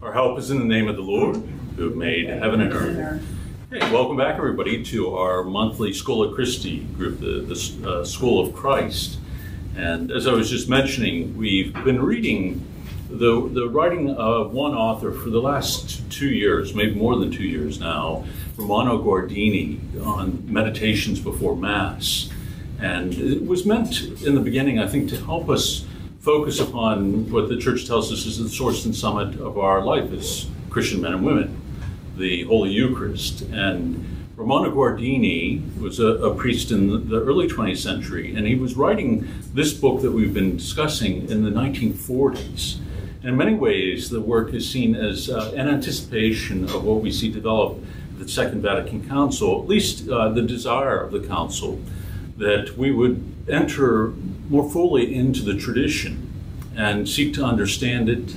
Our help is in the name of the Lord, who made heaven and earth. Hey, welcome back, everybody, to our monthly Schola Christi group, the, the uh, School of Christ. And as I was just mentioning, we've been reading the, the writing of one author for the last two years, maybe more than two years now, Romano Guardini, on meditations before Mass. And it was meant in the beginning, I think, to help us focus upon what the church tells us is the source and summit of our life as Christian men and women, the Holy Eucharist. And Romano Guardini was a, a, priest in the early 20th century, and he was writing this book that we've been discussing in the 1940s. In many ways, the work is seen as uh, an anticipation of what we see develop at the Second Vatican Council, at least uh, the desire of the Council that we would enter more fully into the tradition and seek to understand it,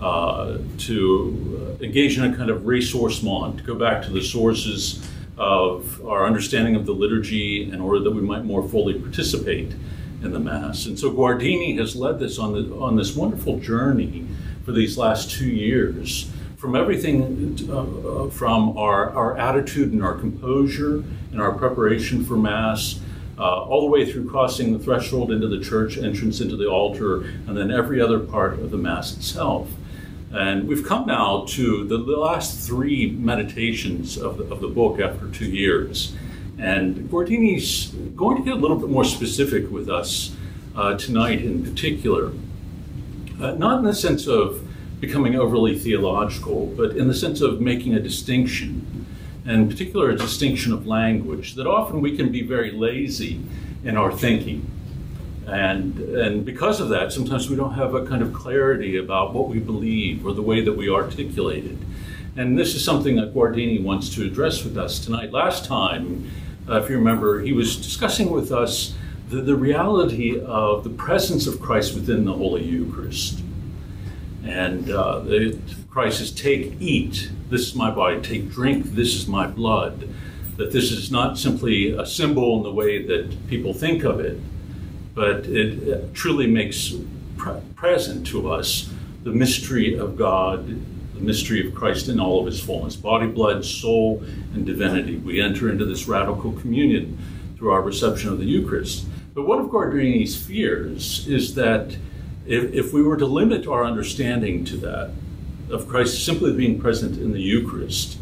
uh, to engage in a kind of ressourcement, to go back to the sources of our understanding of the liturgy in order that we might more fully participate in the Mass. And so Guardini has led this on, the, on this wonderful journey for these last two years from everything uh, from our, our attitude and our composure and our preparation for Mass. Uh, all the way through crossing the threshold into the church, entrance into the altar, and then every other part of the Mass itself. And we've come now to the, the last three meditations of the, of the book after two years. And Guardini's going to get a little bit more specific with us uh, tonight in particular. Uh, not in the sense of becoming overly theological, but in the sense of making a distinction, and in particular a distinction of language, that often we can be very lazy in our thinking. And, and because of that, sometimes we don't have a kind of clarity about what we believe or the way that we articulate it. And this is something that Guardini wants to address with us tonight. Last time, uh, if you remember, he was discussing with us the, the reality of the presence of Christ within the Holy Eucharist. And uh, Christ says, Take, eat, this is my body, take, drink, this is my blood. That this is not simply a symbol in the way that people think of it, but it truly makes pre- present to us the mystery of God the mystery of Christ in all of his fullness body, blood, soul, and divinity. We enter into this radical communion through our reception of the Eucharist. But one of Guardini's fears is that if, if we were to limit our understanding to that, of Christ simply being present in the Eucharist,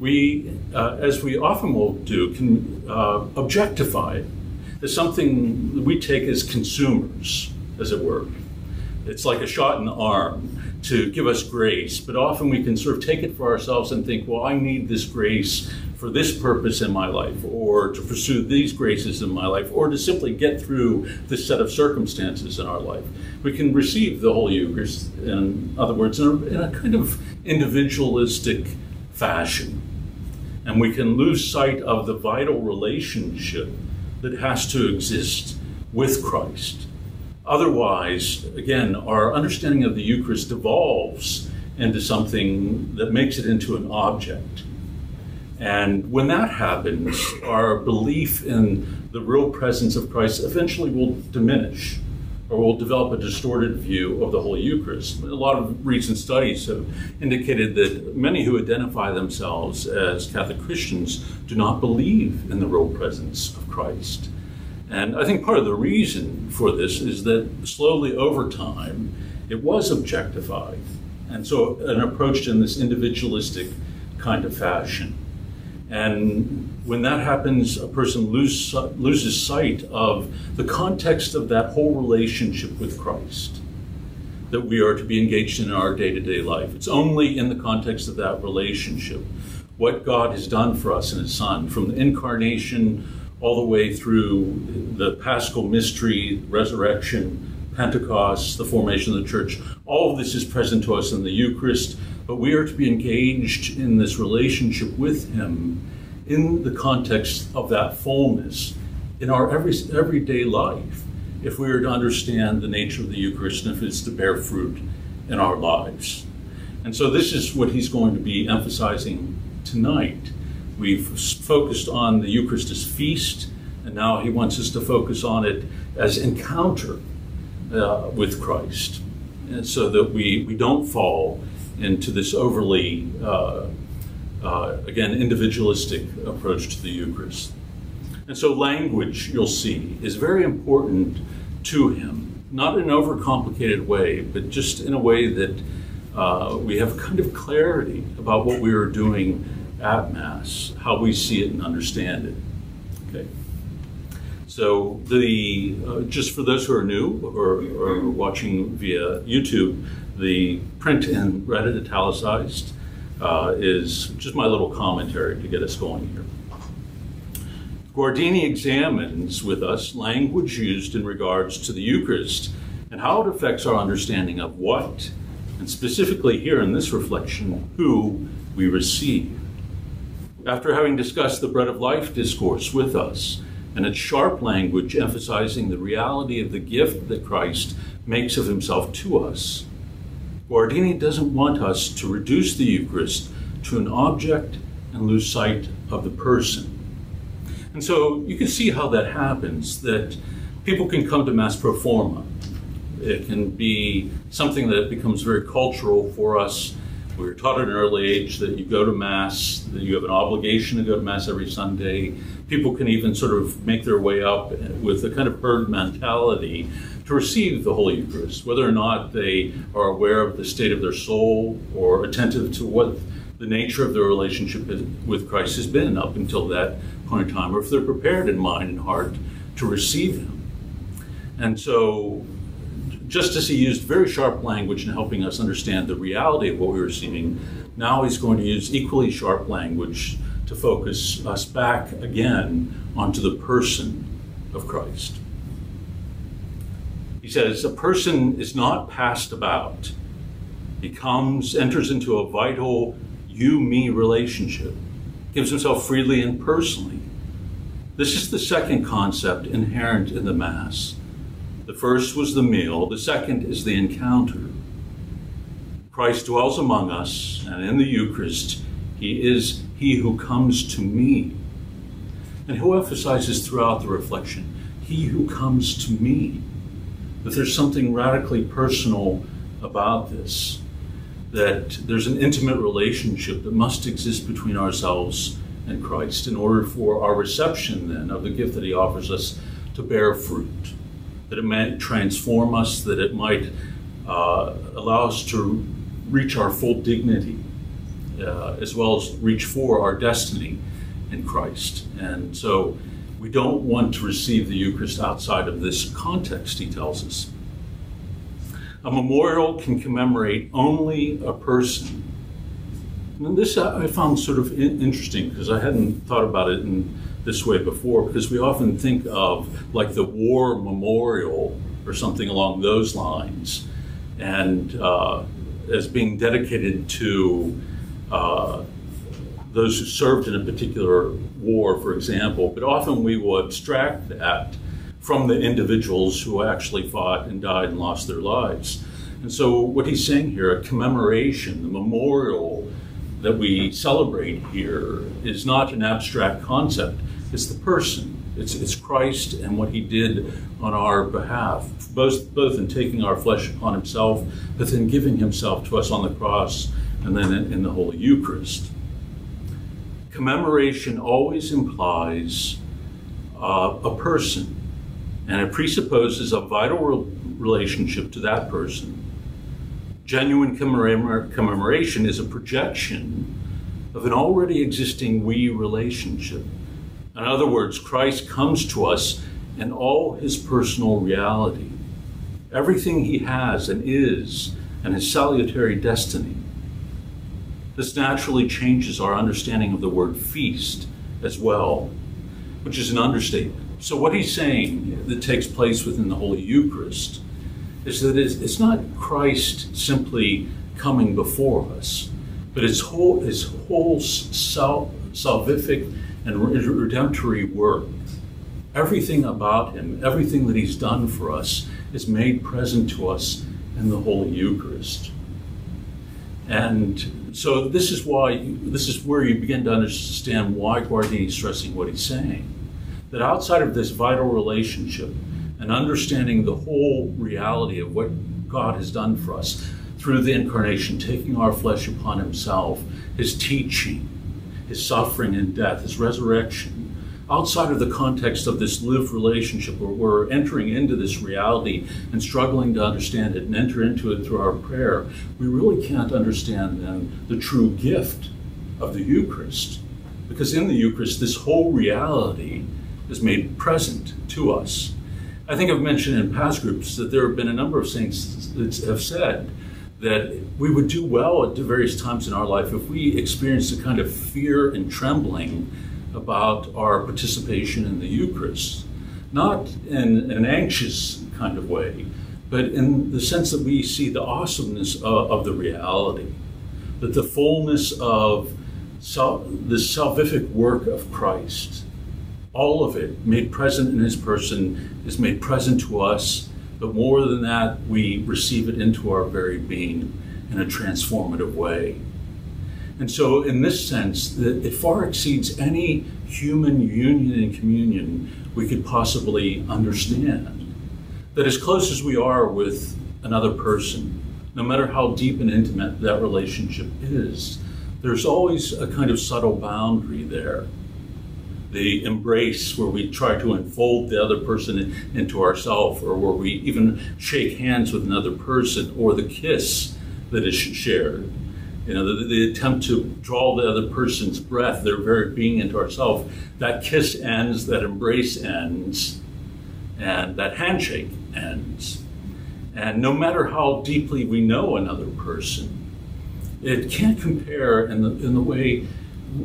we, uh, as we often will do, can uh, objectify it as something we take as consumers, as it were. It's like a shot in the arm to give us grace, but often we can sort of take it for ourselves and think, well, I need this grace for this purpose in my life, or to pursue these graces in my life, or to simply get through this set of circumstances in our life. We can receive the Holy Eucharist, in other words, in a, in a kind of individualistic fashion. And we can lose sight of the vital relationship that has to exist with Christ Otherwise, again, our understanding of the Eucharist devolves into something that makes it into an object. And when that happens, our belief in the real presence of Christ eventually will diminish or will develop a distorted view of the Holy Eucharist. A lot of recent studies have indicated that many who identify themselves as Catholic Christians do not believe in the real presence of Christ. And I think part of the reason for this is that slowly over time, it was objectified. And so, and approached in this individualistic kind of fashion. And when that happens, a person lose, loses sight of the context of that whole relationship with Christ that we are to be engaged in our day to day life. It's only in the context of that relationship what God has done for us in His Son, from the incarnation all the way through the paschal mystery, resurrection, Pentecost, the formation of the church. All of this is present to us in the Eucharist, but we are to be engaged in this relationship with Him in the context of that fullness in our every, everyday life if we are to understand the nature of the Eucharist and if it's to bear fruit in our lives. And so, this is what he's going to be emphasizing tonight. We've focused on the Eucharist as feast, and now he wants us to focus on it as encounter uh, with Christ, and so that we, we don't fall into this overly, uh, uh, again, individualistic approach to the Eucharist. And so, language, you'll see, is very important to him, not in an overcomplicated way, but just in a way that uh, we have kind of clarity about what we are doing at Mass, how we see it and understand it. Okay. So the uh, just for those who are new or, or, watching via YouTube, the print in red and italicized uh, is just my little commentary to get us going here. Guardini examines with us language used in regards to the Eucharist and how it affects our understanding of what, and specifically here in this reflection, who we receive. After having discussed the bread of life discourse with us and its sharp language emphasizing the reality of the gift that Christ makes of himself to us, Guardini doesn't want us to reduce the Eucharist to an object and lose sight of the person. And so you can see how that happens, that people can come to Mass pro forma. It can be something that becomes very cultural for us. We were taught at an early age that you go to Mass, that you have an obligation to go to Mass every Sunday. People can even sort of make their way up with a kind of herd mentality to receive the Holy Eucharist, whether or not they are aware of the state of their soul or attentive to what the nature of their relationship with Christ has been up until that point in time, or if they're prepared in mind and heart to receive Him. And so, just as He used very sharp language in helping us understand the reality of what we were seeing, now He's going to use equally sharp language to focus us back again onto the person of Christ. He says, A person is not passed about. He comes, enters into a vital you me relationship, gives himself freely and personally. This is the second concept inherent in the Mass. The first was the meal, the second is the encounter. Christ dwells among us, and in the Eucharist, he is he who comes to me. And who emphasizes throughout the reflection, he who comes to me. That there's something radically personal about this that there's an intimate relationship that must exist between ourselves and Christ in order for our reception then of the gift that He offers us to bear fruit, that it might transform us, that it might uh, allow us to reach our full dignity, uh, as well as reach for our destiny in Christ. And so we don't want to receive the Eucharist outside of this context, he tells us. A memorial can commemorate only a person. And this I found sort of interesting because I hadn't thought about it in this way before because we often think of like the war memorial or something along those lines and uh, as being dedicated to uh, those who served in a particular war, for example. But often we will abstract that from the individuals who actually fought and died and lost their lives. And so, what he's saying here, a commemoration, the memorial that we celebrate here, is not an abstract concept, it's the person. It's, it's Christ and what he did on our behalf, both, both in taking our flesh upon himself, but then giving himself to us on the cross and then in, in the Holy Eucharist. Commemoration always implies uh, a person and it presupposes a vital relationship to that person. Genuine commemoration is a projection of an already existing we relationship. In other words, Christ comes to us in all his personal reality, everything he has and is, and his salutary destiny. This naturally changes our understanding of the word feast as well, which is an understatement. So, what he's saying that takes place within the Holy Eucharist is that it's not Christ simply coming before us, but his whole, his whole sal- salvific and redemptory work. Everything about him, everything that he's done for us, is made present to us in the Holy Eucharist. And so this is why this is where you begin to understand why Guardini is stressing what he's saying that outside of this vital relationship and understanding the whole reality of what God has done for us, through the incarnation, taking our flesh upon himself, his teaching, his suffering and death, his resurrection, outside of the context of this lived relationship where we're entering into this reality and struggling to understand it and enter into it through our prayer, we really can't understand then the true gift of the Eucharist. Because in the Eucharist, this whole reality is made present to us. I think I've mentioned in past groups that there have been a number of saints that have said that we would do well at various times in our life if we experienced a kind of fear and trembling about our participation in the Eucharist, not in an anxious kind of way, but in the sense that we see the awesomeness of, of the reality, that the fullness of the salvific work of Christ, all of it made present in his person, is made present to us, but more than that, we receive it into our very being in a transformative way. And so, in this sense, it far exceeds any human union and communion we could possibly understand. That as close as we are with another person, no matter how deep and intimate that relationship is, there's always a kind of subtle boundary there. The embrace where we try to enfold the other person into ourselves, or where we even shake hands with another person, or the kiss that is shared you know, the, the, attempt to draw the other person's breath, their very being into ourselves, that kiss ends, that embrace ends, and that handshake ends. And no matter how deeply we know another person, it can't compare in the, in the way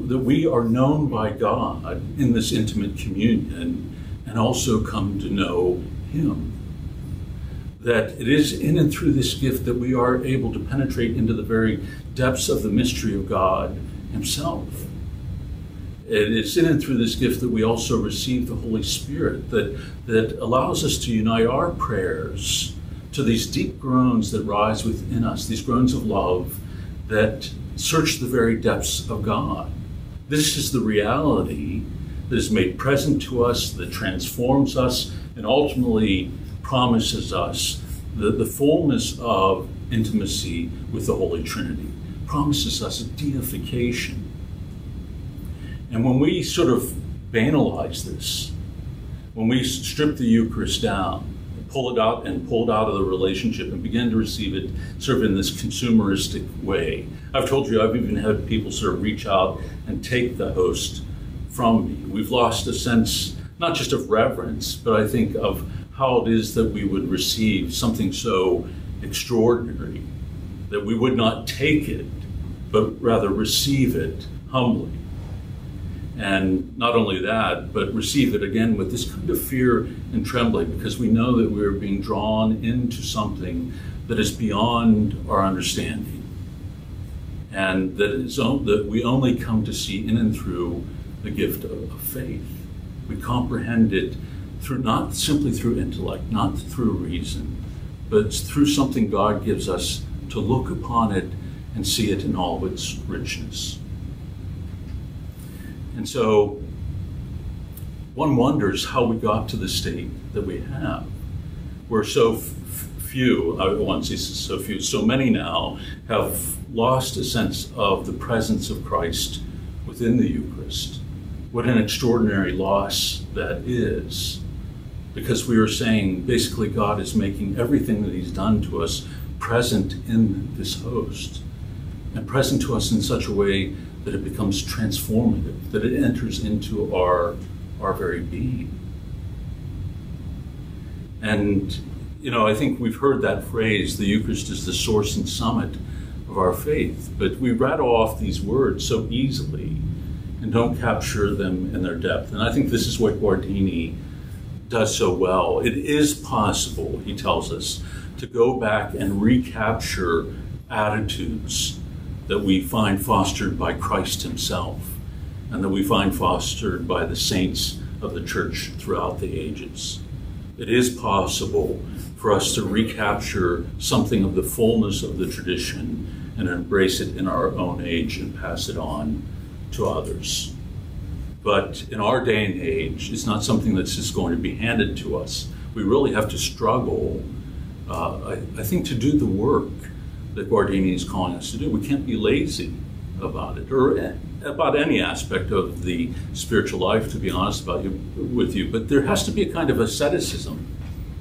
that we are known by God in this intimate communion and also come to know Him that it is in and through this gift that we are able to penetrate into the very depths of the mystery of God Himself. It is in and through this gift that we also receive the Holy Spirit that, that allows us to unite our prayers to these deep groans that rise within us, these groans of love that search the very depths of God. This is the reality that is made present to us, that transforms us, and ultimately promises us the, the fullness of intimacy with the Holy Trinity, promises us deification. And when we sort of banalize this, when we strip the Eucharist down, pull it out and pull it out of the relationship and begin to receive it sort of in this consumeristic way. I've told you, I've even had people sort of reach out and take the host from me. We've lost a sense, not just of reverence, but I think of how it is that we would receive something so extraordinary, that we would not take it, but rather receive it humbly. And not only that, but receive it again with this kind of fear and trembling because we know that we are being drawn into something that is beyond our understanding. And that, is, that we only come to see in and through the gift of, of faith. We comprehend it through not simply through intellect, not through reason, but through something God gives us to look upon it and see it in all its richness. And so one wonders how we got to the state that we have. We're so f- few, I won't say so few, so many now have lost a sense of the presence of Christ within the Eucharist. What an extraordinary loss that is because we are saying basically God is making everything that He's done to us present in this host and present to us in such a way that it becomes transformative, that it enters into our, our very being. And, you know, I think we've heard that phrase the Eucharist is the source and summit of our faith, but we rattle off these words so easily and don't capture them in their depth. And I think this is what Guardini does so well. It is possible, he tells us, to go back and recapture attitudes that we find fostered by Christ himself and that we find fostered by the saints of the church throughout the ages. It is possible for us to recapture something of the fullness of the tradition and embrace it in our own age and pass it on to others. But in our day and age, it's not something that's just going to be handed to us. We really have to struggle, uh, I, I, think, to do the work that Guardini is calling us to do. We can't be lazy about it, or about any aspect of the spiritual life, to be honest about you, with you. But there has to be a kind of asceticism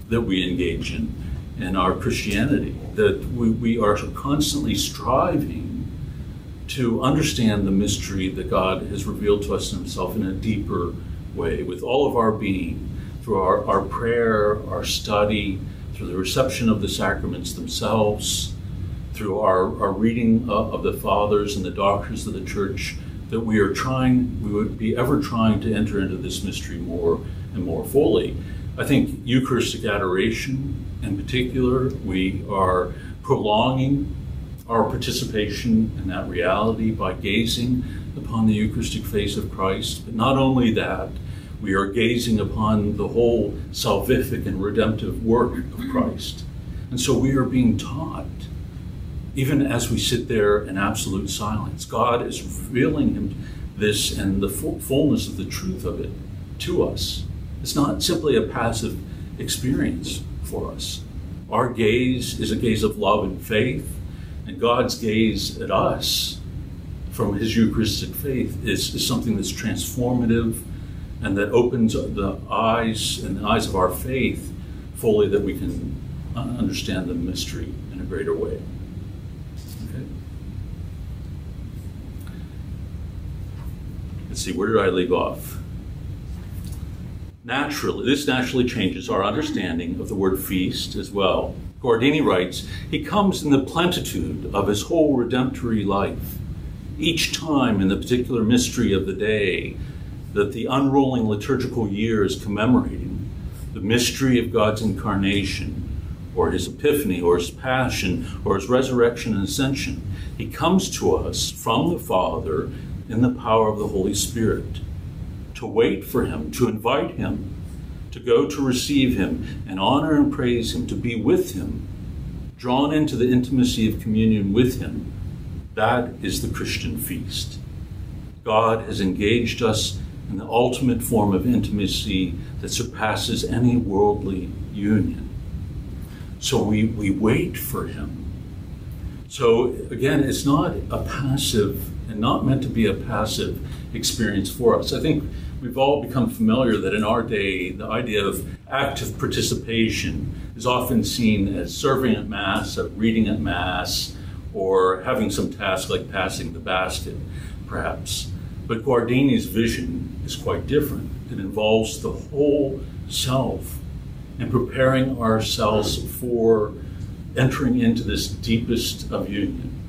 that we engage in in our Christianity, that we, we are constantly striving to understand the mystery that God has revealed to us in Himself in a deeper way, with all of our being, through our, our prayer, our study, through the reception of the sacraments themselves, through our, our reading of, of the fathers and the doctors of the church, that we are trying, we would be ever trying to enter into this mystery more and more fully. I think Eucharistic adoration in particular, we are prolonging our participation in that reality by gazing upon the Eucharistic face of Christ. But not only that, we are gazing upon the whole salvific and redemptive work of Christ. And so we are being taught, even as we sit there in absolute silence. God is revealing him this and the fullness of the truth of it to us. It's not simply a passive experience for us. Our gaze is a gaze of love and faith, and God's gaze at us from his Eucharistic faith is, is something that's transformative and that opens the eyes and the eyes of our faith fully that we can uh, understand the mystery in a greater way. Okay. Let's see, where did I leave off? Naturally, this naturally changes our understanding of the word feast as well. Guardini writes, He comes in the plenitude of his whole redemptory life. Each time in the particular mystery of the day, that the unrolling liturgical year is commemorating the mystery of God's incarnation, or his epiphany, or his passion, or his resurrection and ascension. He comes to us from the Father in the power of the Holy Spirit to wait for him, to invite him, to go to receive him and honor and praise him, to be with him, drawn into the intimacy of communion with him. That is the Christian feast. God has engaged us in the ultimate form of intimacy that surpasses any worldly union. So we, we wait for him. So again, it's not a passive and not meant to be a passive experience for us. I think we've all become familiar that in our day, the idea of active participation is often seen as serving at Mass, reading at Mass, or having some task like passing the basket, perhaps. But Guardini's vision is quite different. It involves the whole self and preparing ourselves for entering into this deepest of union,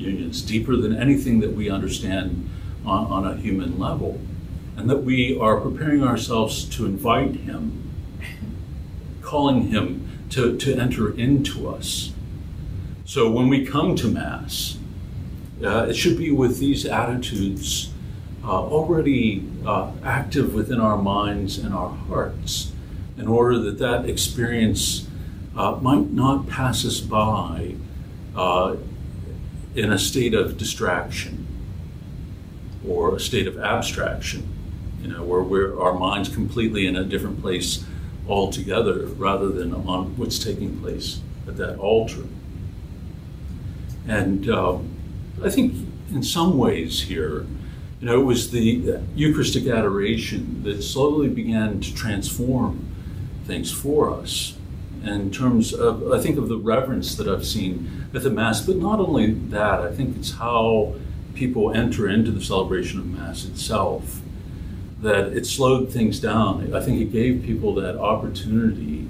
unions, deeper than anything that we understand on, on a human level. And that we are preparing ourselves to invite Him, calling Him to, to enter into us. So when we come to Mass, uh, it should be with these attitudes uh, already uh, active within our minds and our hearts in order that that experience uh, might not pass us by uh, in a state of distraction or a state of abstraction, you know, where we're, our mind's completely in a different place altogether rather than on what's taking place at that altar. And um, I think in some ways here, you know, it was the Eucharistic adoration that slowly began to transform things for us in terms of, I think, of the reverence that I've seen at the Mass. But not only that, I think it's how people enter into the celebration of Mass itself that it slowed things down. I think it gave people that opportunity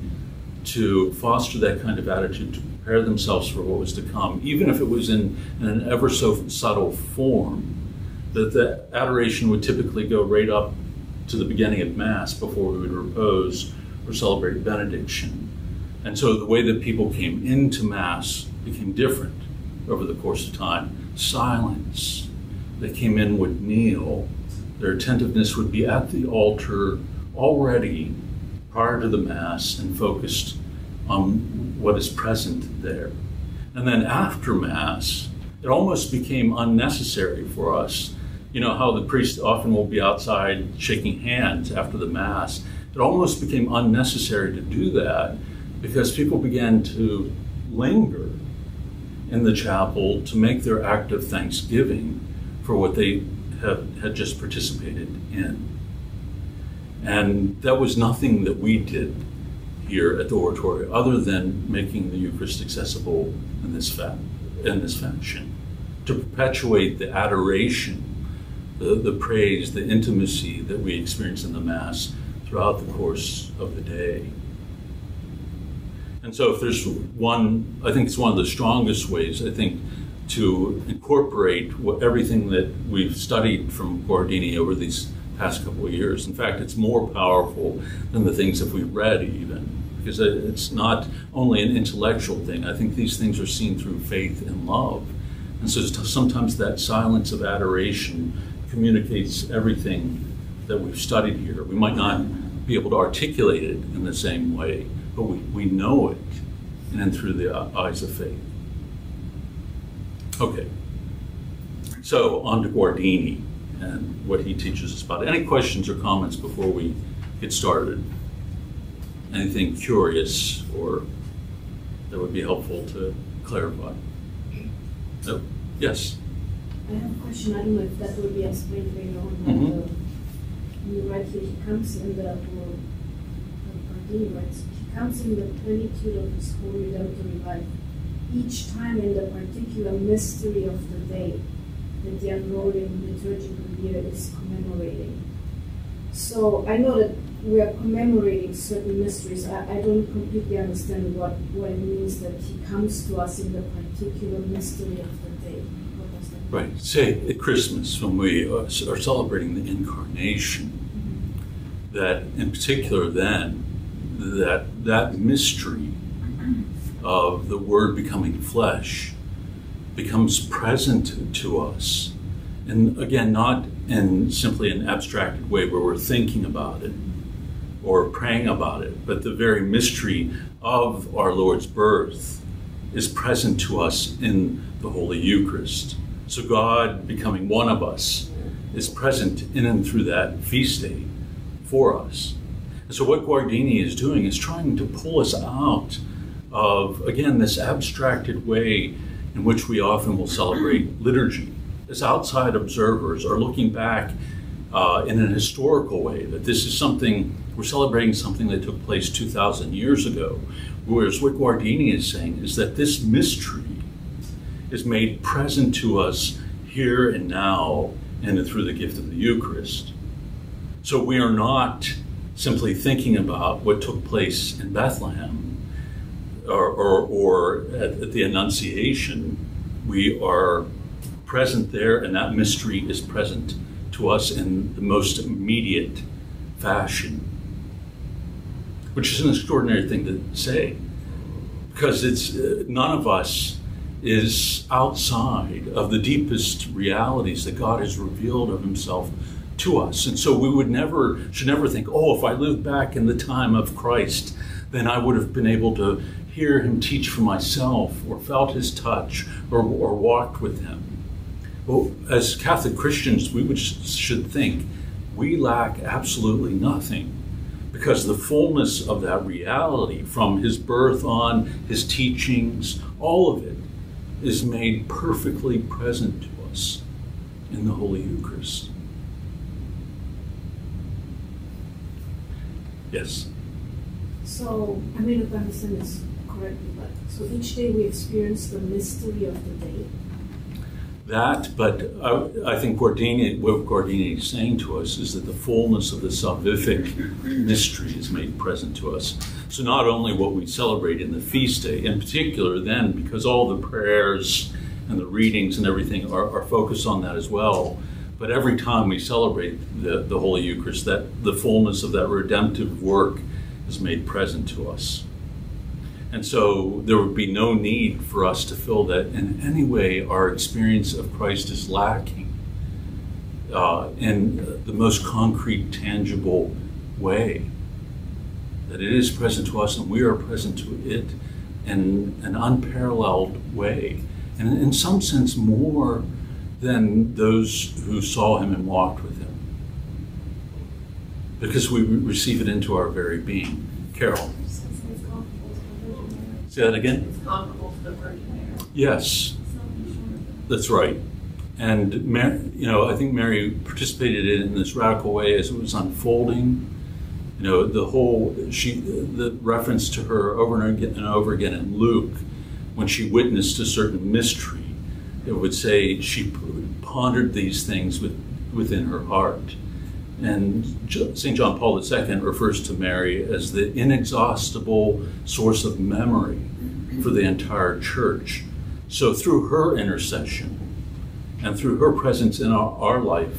to foster that kind of attitude, to prepare themselves for what was to come, even if it was in, in an ever so subtle form that the adoration would typically go right up to the beginning of Mass before we would repose or celebrate benediction. And so the way that people came into Mass became different over the course of time. Silence. They came in would kneel. Their attentiveness would be at the altar already prior to the Mass and focused on what is present there. And then after Mass, it almost became unnecessary for us you know how the priest often will be outside shaking hands after the mass. It almost became unnecessary to do that because people began to linger in the chapel to make their act of thanksgiving for what they have, had just participated in. And that was nothing that we did here at the oratory other than making the Eucharist accessible in this, fa- in this fashion to perpetuate the adoration, the, the praise, the intimacy that we experience in the Mass throughout the course of the day. And so, if there's one, I think it's one of the strongest ways, I think, to incorporate what, everything that we've studied from Guardini over these past couple of years. In fact, it's more powerful than the things that we've read, even, because it's not only an intellectual thing. I think these things are seen through faith and love. And so sometimes that silence of adoration communicates everything that we've studied here. We might not be able to articulate it in the same way, but we, we know it, and through the eyes of faith. Okay. So on to Guardini and what he teaches us about. Any questions or comments before we get started? Anything curious or that would be helpful to clarify? No? Yes. I have a question. I don't know if that would be explained later on. Mhm. Uh, you he comes in the, or, Guardini writes, he comes in the plenitude of his holy redemptory life, each time in the particular mystery of the day that the unrolling liturgical year is commemorating. So I know that we are commemorating certain mysteries. I, I don't completely understand what, what it means that he comes to us in the particular mystery of the day. What does that mean? Right. Say at Christmas, when we are are celebrating the incarnation, mm-hmm. that in particular, then, that, that mystery of the Word becoming flesh becomes present to us. And again, not in simply an abstracted way where we're thinking about it or praying about it, but the very mystery of our Lord's birth is present to us in the Holy Eucharist. So God becoming one of us is present in and through that feast day for us. And so what Guardini is doing is trying to pull us out of, again, this abstracted way in which we often will celebrate liturgy. As outside observers are looking back uh, in an historical way, that this is something, we're celebrating something that took place 2,000 years ago. Whereas what Guardini is saying is that this mystery is made present to us here and now and through the gift of the Eucharist. So we are not simply thinking about what took place in Bethlehem or, or, or at, at the Annunciation. We are present there, and that mystery is present to us in the most immediate fashion, which is an extraordinary thing to say because it's uh, none of us is outside of the deepest realities that God has revealed of Himself to us. And so we would never, should never think, oh, if I lived back in the time of Christ, then I would have been able to hear Him teach for myself, or felt His touch, or, or walked with Him. Well, as Catholic Christians, we would, should think we lack absolutely nothing because the fullness of that reality from his birth on, his teachings, all of it is made perfectly present to us in the Holy Eucharist. Yes. So, I may not understand this correctly, but so each day we experience the mystery of the day. That, but I, I think Guardini, what Guardini is saying to us is that the fullness of the salvific mystery is made present to us. So not only what we celebrate in the feast day, in particular, then because all the prayers and the readings and everything are, are focused on that as well, but every time we celebrate the, the Holy Eucharist, that the fullness of that redemptive work is made present to us. And so there would be no need for us to feel that in any way our experience of Christ is lacking uh, in the most concrete, tangible way. That it is present to us and we are present to it in an unparalleled way. And in some sense, more than those who saw him and walked with him. Because we receive it into our very being. Carol. Say that again? It's comparable to the Virgin Mary. Yes, that's right. And Mary, you know, I think Mary participated in this radical way as it was unfolding. You know, the whole she, the reference to her over and again and over again in Luke, when she witnessed a certain mystery, it would say she pondered these things with, within her heart. And St. John Paul II refers to Mary as the inexhaustible source of memory for the entire church. So, through her intercession and through her presence in our, our life,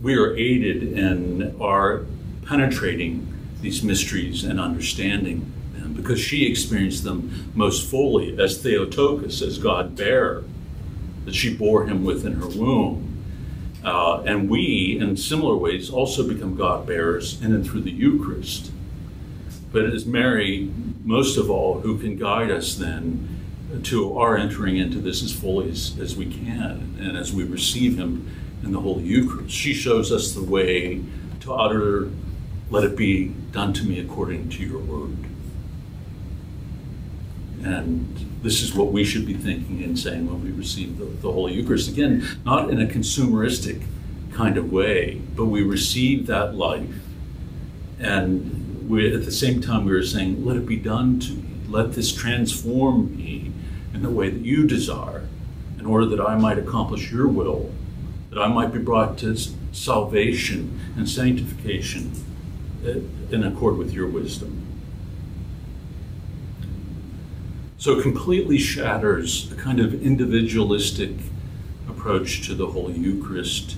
we are aided in our penetrating these mysteries and understanding them because she experienced them most fully as Theotokos, as God bare, that she bore him within her womb. Uh, and we, in similar ways, also become God bearers in and through the Eucharist. But it is Mary, most of all, who can guide us then to our entering into this as fully as, as we can and as we receive Him in the Holy Eucharist. She shows us the way to utter, let it be done to me according to your word. And this is what we should be thinking and saying when we receive the, the Holy Eucharist. Again, not in a consumeristic kind of way, but we receive that life. And we, at the same time, we are saying, let it be done to me. Let this transform me in the way that you desire, in order that I might accomplish your will, that I might be brought to salvation and sanctification uh, in accord with your wisdom. So it completely shatters a kind of individualistic approach to the Holy Eucharist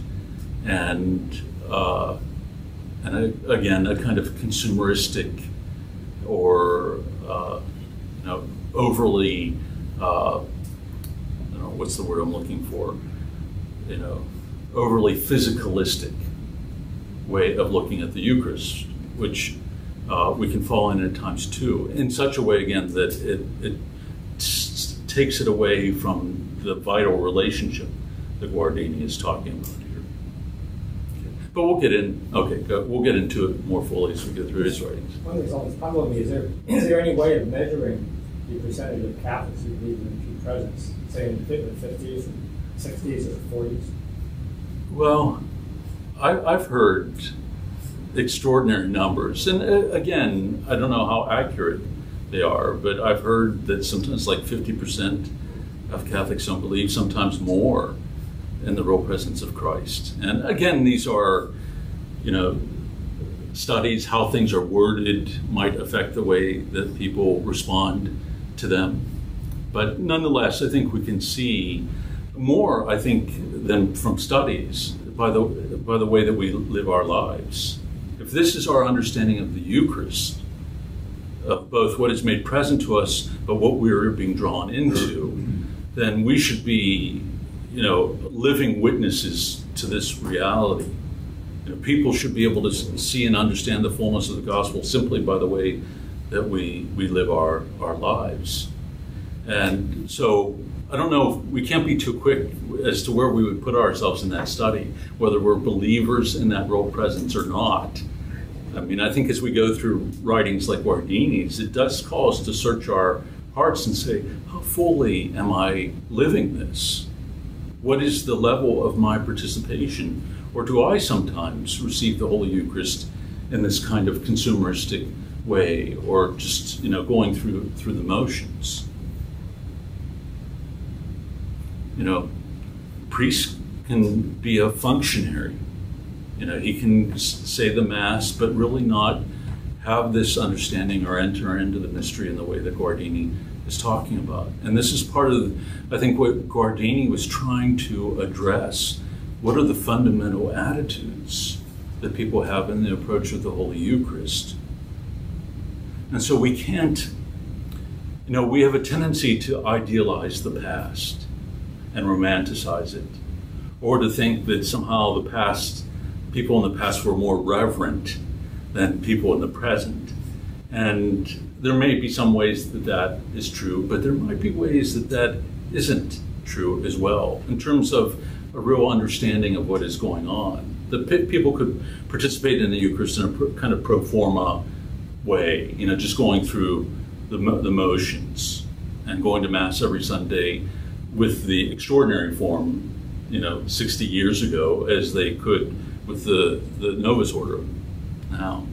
and, uh, and a, again, a kind of consumeristic or uh, you know, overly uh, know what's the word I'm looking for, you know, overly physicalistic way of looking at the Eucharist, which uh, we can fall in at times too, in such a way again that it, it takes it away from the vital relationship that Guardini is talking about here. Okay. But we'll get in. Okay, go, we'll get into it more fully as we go through his writings. One that's always puzzled me is there is there any way of measuring the percentage of Catholics who believe in pew presence, say in the 50s, 60s, or 40s? Well, I, have heard extraordinary numbers. And uh, again, I don't know how accurate they are, but I've heard that sometimes like 50% of Catholics don't believe, sometimes more, in the real presence of Christ. And again, these are, you know, studies, how things are worded might affect the way that people respond to them. But nonetheless, I think we can see more, I think, than from studies by the, by the way that we live our lives. If this is our understanding of the Eucharist, of both what is made present to us, but what we're being drawn into, then we should be, you know, living witnesses to this reality. You know, people should be able to see and understand the fullness of the gospel simply by the way that we, we live our, our lives. And so I don't know, we can't be too quick as to where we would put ourselves in that study, whether we're believers in that real presence or not. I mean, I think as we go through writings like Guardini's, it does call us to search our hearts and say, how fully am I living this? What is the level of my participation? Or do I sometimes receive the Holy Eucharist in this kind of consumeristic way or just you know going through through the motions you know priests can be a functionary you know he can say the mass but really not have this understanding or enter into the mystery in the way that guardini is talking about. And this is part of i think what guardini was trying to address. What are the fundamental attitudes that people have in the approach of the holy eucharist? And so we can't, you know, we have a tendency to idealize the past and romanticize it, or to think that somehow the past, people in the past were more reverent than people in the present. And there may be some ways that that is true, but there might be ways that that isn't true as well, in terms of a real understanding of what is going on. The people could participate in the Eucharist in a kind of pro forma way, you know, just going through the, the motions and going to Mass every Sunday with the extraordinary form, you know, 60 years ago as they could with the, the Novus Ordo now.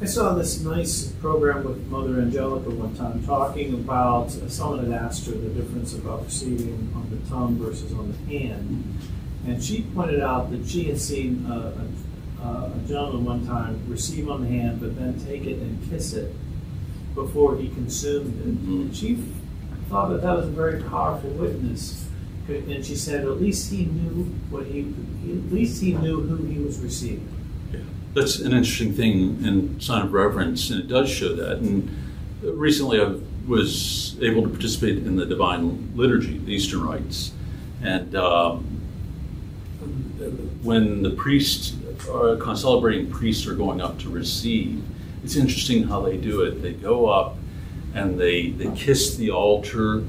I saw this nice program with Mother Angelica one time talking about someone had asked her the difference about receiving on the tongue versus on the hand. And she pointed out that she had seen a, a, a gentleman one time receive on the hand, but then take it and kiss it before he consumed it. Mhm. And she thought that that was a very powerful witness. And she said, at least he knew what he, at least he knew who he was receiving. Yeah. That's an interesting thing in sign of reverence, and it does show that. And recently I was able to participate in the Divine Liturgy, the Eastern rites. And um, when the priests, or celebrating priests, are going up to receive, it's interesting how they do it. They go up and they, they kiss the altar,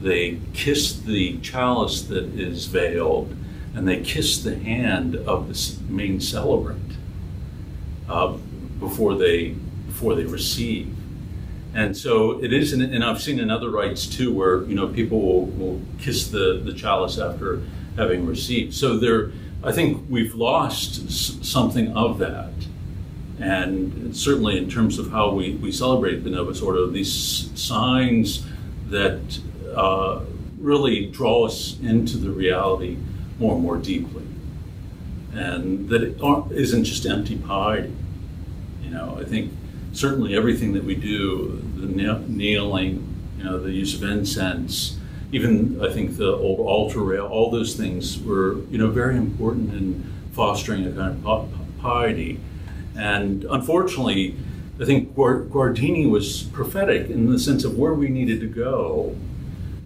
they kiss the chalice that is veiled, and they kiss the hand of the main celebrant uh, before they before they receive. And so it is, and I've seen in other rites too, where you know people will, will kiss the, the chalice after having received. So there, I think we've lost something of that, and certainly in terms of how we, we celebrate the Novus Ordo, these signs that uh, really draw us into the reality more and more deeply, and that it aren't- just empty piety. You know, I think certainly everything that we do, the kneeling, you know, the use of incense, even I think the old altar rail, all those things were, you know, very important in fostering a kind of piety. And unfortunately, I think Guardini was prophetic in the sense of where we needed to go,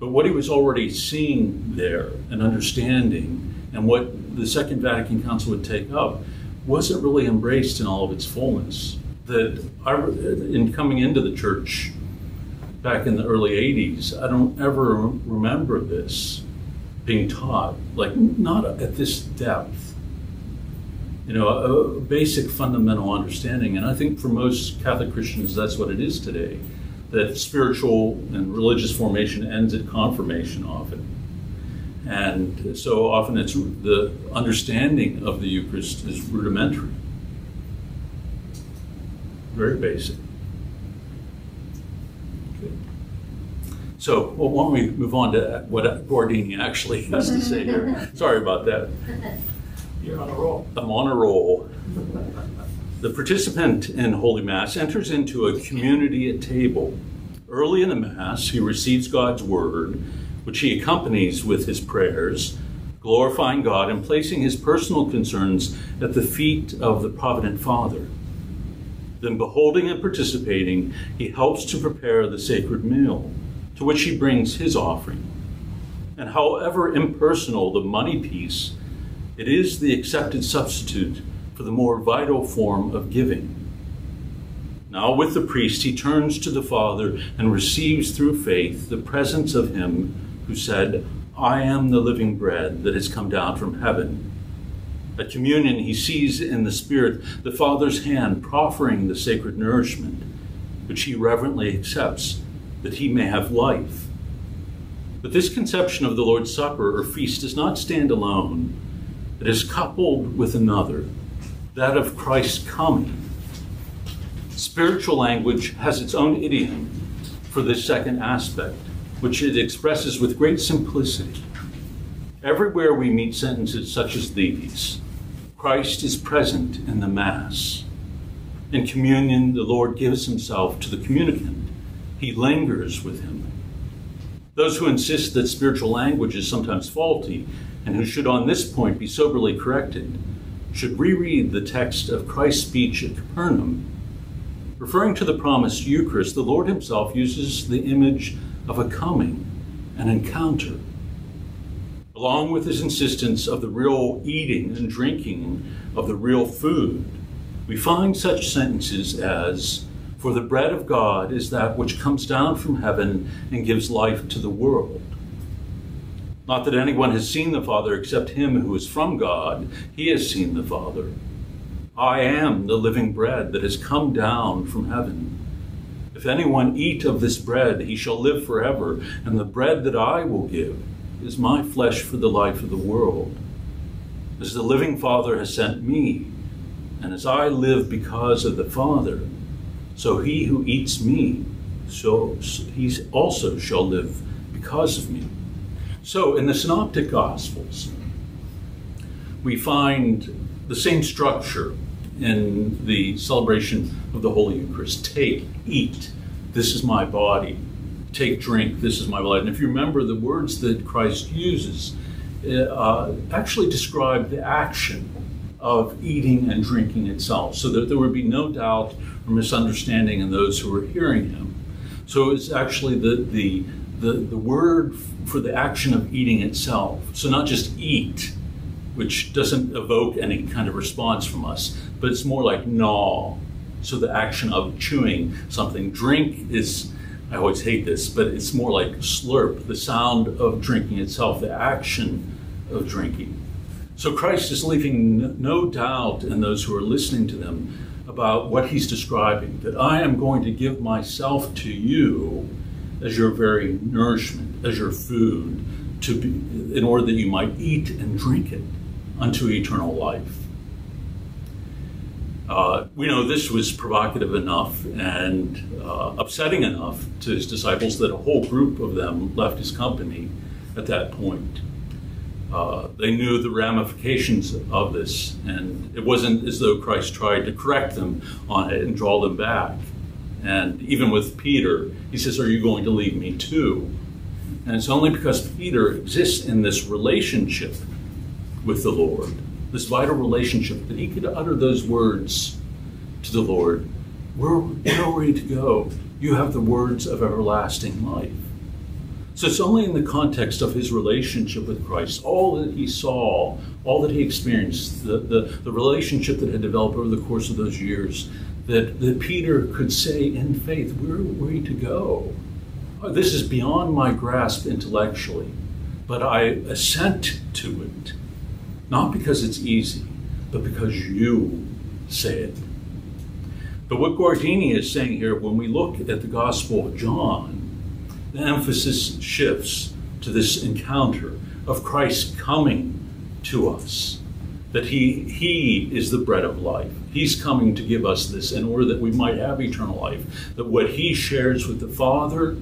but what he was already seeing there and understanding, and what the Second Vatican Council would take up, wasn't really embraced in all of its fullness. That in coming into the church back in the early 80s, I don't ever remember this being taught, like not at this depth. You know, a basic fundamental understanding. And I think for most Catholic Christians, that's what it is today. That spiritual and religious formation ends at confirmation often. And so often it's the understanding of the Eucharist is rudimentary, very basic. Good. So, well, why don't we move on to what Guardini actually has to say here? Sorry about that. You're on a roll. I'm on a roll. The participant in Holy Mass enters into a community at table. Early in the Mass, he receives God's Word, which he accompanies with his prayers, glorifying God and placing his personal concerns at the feet of the Provident Father. Then, beholding and participating, he helps to prepare the sacred meal, to which he brings his offering. And however impersonal the money piece, it is the accepted substitute for the more vital form of giving. Now, with the priest, he turns to the Father and receives through faith the presence of him who said, I am the living bread that has come down from heaven. At communion, he sees in the Spirit the Father's hand proffering the sacred nourishment, which he reverently accepts that he may have life. But this conception of the Lord's Supper or feast does not stand alone. It is coupled with another, that of Christ's coming. Spiritual language has its own idiom for this second aspect, which it expresses with great simplicity. Everywhere we meet sentences such as these Christ is present in the Mass. In communion, the Lord gives himself to the communicant, he lingers with him. Those who insist that spiritual language is sometimes faulty and who should on this point be soberly corrected should reread the text of Christ's speech at Capernaum. Referring to the promised Eucharist, the Lord himself uses the image of a coming, an encounter. Along with his insistence of the real eating and drinking of the real food, we find such sentences as, For the bread of God is that which comes down from heaven and gives life to the world. Not that anyone has seen the Father except him who is from God, he has seen the Father. I am the living bread that has come down from heaven. If anyone eat of this bread, he shall live forever, and the bread that I will give is my flesh for the life of the world. As the living Father has sent me, and as I live because of the Father, so he who eats me, so he also shall live because of me. So in the Synoptic Gospels, we find the same structure in the celebration of the Holy Eucharist. Take, eat, this is my body. Take, drink, this is my blood. And if you remember, the words that Christ uses uh, actually describe the action of eating and drinking itself, so that there would be no doubt or misunderstanding in those who were hearing him. So it's actually the, the, the, the word for the action of eating itself. So not just eat, which doesn't evoke any kind of response from us, but it's more like gnaw. So the action of chewing something. Drink is, I always hate this, but it's more like slurp, the sound of drinking itself, the action of drinking. So Christ is leaving no doubt in those who are listening to them about what he's describing that I am going to give myself to you as your very nourishment, as your food, to be, in order that you might eat and drink it unto eternal life. Uh, we know this was provocative enough and uh, upsetting enough to his disciples that a whole group of them left his company at that point. Uh, they knew the ramifications of this, and it wasn't as though Christ tried to correct them on it and draw them back. And even with Peter, he says, Are you going to leave me too? And it's only because Peter exists in this relationship with the Lord, this vital relationship, that he could utter those words to the Lord Where, where are we to go? You have the words of everlasting life. So it's only in the context of his relationship with Christ, all that he saw, all that he experienced, the, the, the relationship that had developed over the course of those years, that, that Peter could say in faith, Where are we to go? Oh, this is beyond my grasp intellectually, but I assent to it not because it's easy, but because you say it. But what Guardini is saying here, when we look at the Gospel of John, the emphasis shifts to this encounter of Christ coming to us. That he, he is the bread of life. He's coming to give us this in order that we might have eternal life. That what he shares with the Father,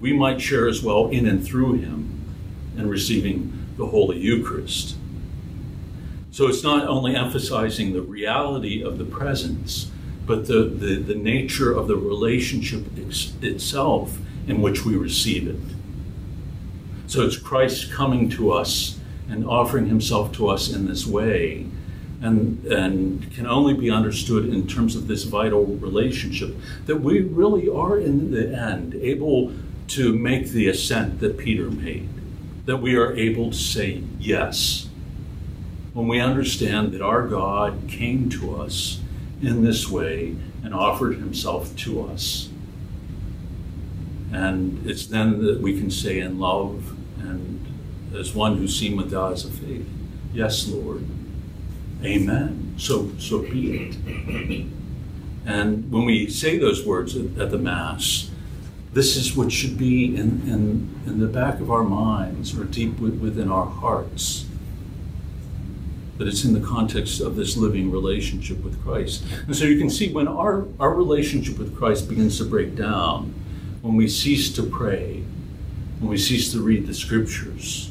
we might share as well in and through him in receiving the Holy Eucharist. So it's not only emphasizing the reality of the presence, but the, the, the nature of the relationship ex- itself in which we receive it. So it's Christ coming to us and offering himself to us in this way, and, and can only be understood in terms of this vital relationship that we really are, in the end, able to make the assent that Peter made, that we are able to say yes when we understand that our God came to us in this way and offered himself to us. And it's then that we can say in love and as one who's seen with the eyes of faith, Yes, Lord. Amen. So so be it. And when we say those words at, at the Mass, this is what should be in, in, in the back of our minds or deep within our hearts that it's in the context of this living relationship with Christ. And so you can see when our, our relationship with Christ begins to break down, when we cease to pray, when we cease to read the scriptures,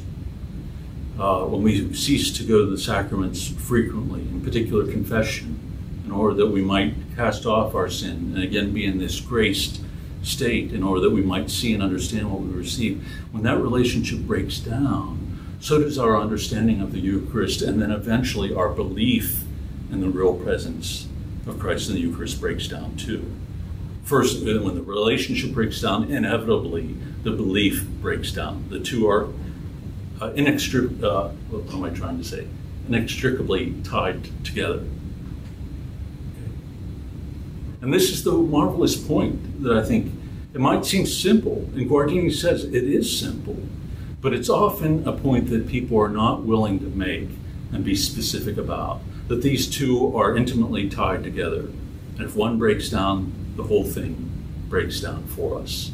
uh, when we cease to go to the sacraments frequently, in particular confession, in order that we might cast off our sin and again be in this graced state in order that we might see and understand what we receive. When that relationship breaks down, so does our understanding of the Eucharist, and then eventually our belief in the real presence of Christ in the Eucharist breaks down too. First, when the relationship breaks down, inevitably the belief breaks down. The two are uh, inextricably, uh, what am I trying to say? Inextricably tied together. And this is the marvelous point that I think it might seem simple, and Guardini says it is simple but it's often a point that people are not willing to make and be specific about. That these two are intimately tied together. And if one breaks down, the whole thing breaks down for us.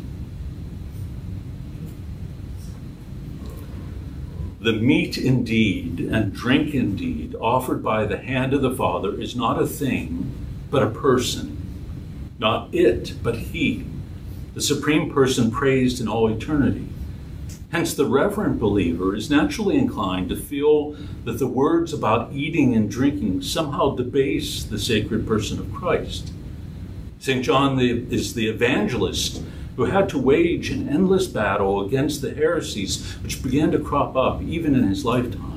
The meat indeed and drink indeed offered by the hand of the Father is not a thing, but a person. Not it, but He, the Supreme Person praised in all eternity. Hence, the reverent believer is naturally inclined to feel that the words about eating and drinking somehow debase the sacred person of Christ. St. John is the evangelist who had to wage an endless battle against the heresies which began to crop up even in his lifetime.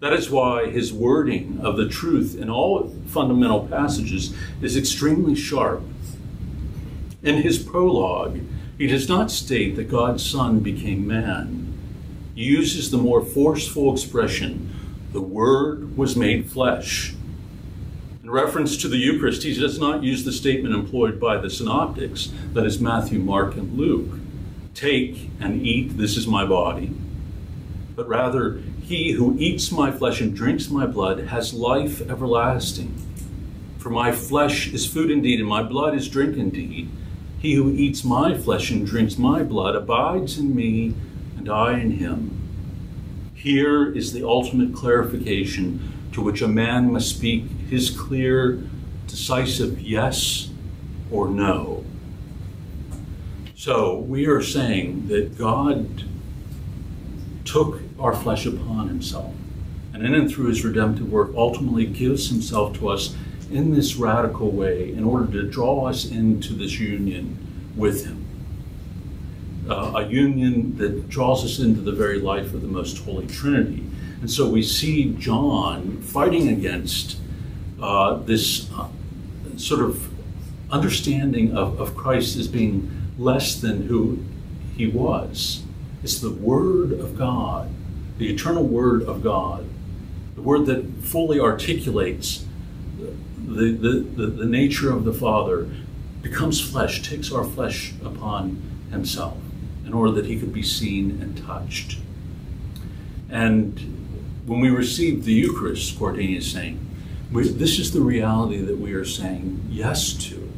That is why his wording of the truth in all fundamental passages is extremely sharp. In his prologue, he does not state that God's Son became man. He uses the more forceful expression, the Word was made flesh. In reference to the Eucharist, he does not use the statement employed by the synoptics, that is Matthew, Mark, and Luke take and eat, this is my body. But rather, he who eats my flesh and drinks my blood has life everlasting. For my flesh is food indeed, and my blood is drink indeed. He who eats my flesh and drinks my blood abides in me, and I in him. Here is the ultimate clarification to which a man must speak his clear, decisive yes or no. So we are saying that God took our flesh upon himself and in and through his redemptive work ultimately gives himself to us in this radical way in order to draw us into this union with him. Uh, a union that draws us into the very life of the most holy Trinity and so we see John fighting against uh, this uh, sort of understanding of, of Christ as being less than who he was. It's the Word of God, the eternal Word of God, the Word that fully articulates the, the, the, the nature of the Father, becomes flesh, takes our flesh upon himself in order that he could be seen and touched. And when we receive the Eucharist, Guardini is saying, we, this is the reality that we are saying yes to,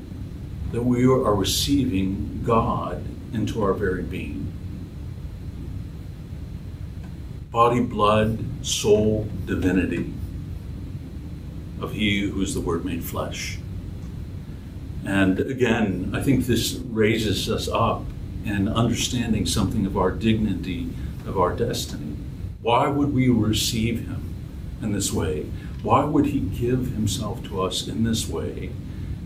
that we are receiving God into our very being. Body, blood, soul, divinity of He who is the Word made flesh. And again, I think this raises us up in understanding something of our dignity, of our destiny. Why would we receive him in this way? Why would he give himself to us in this way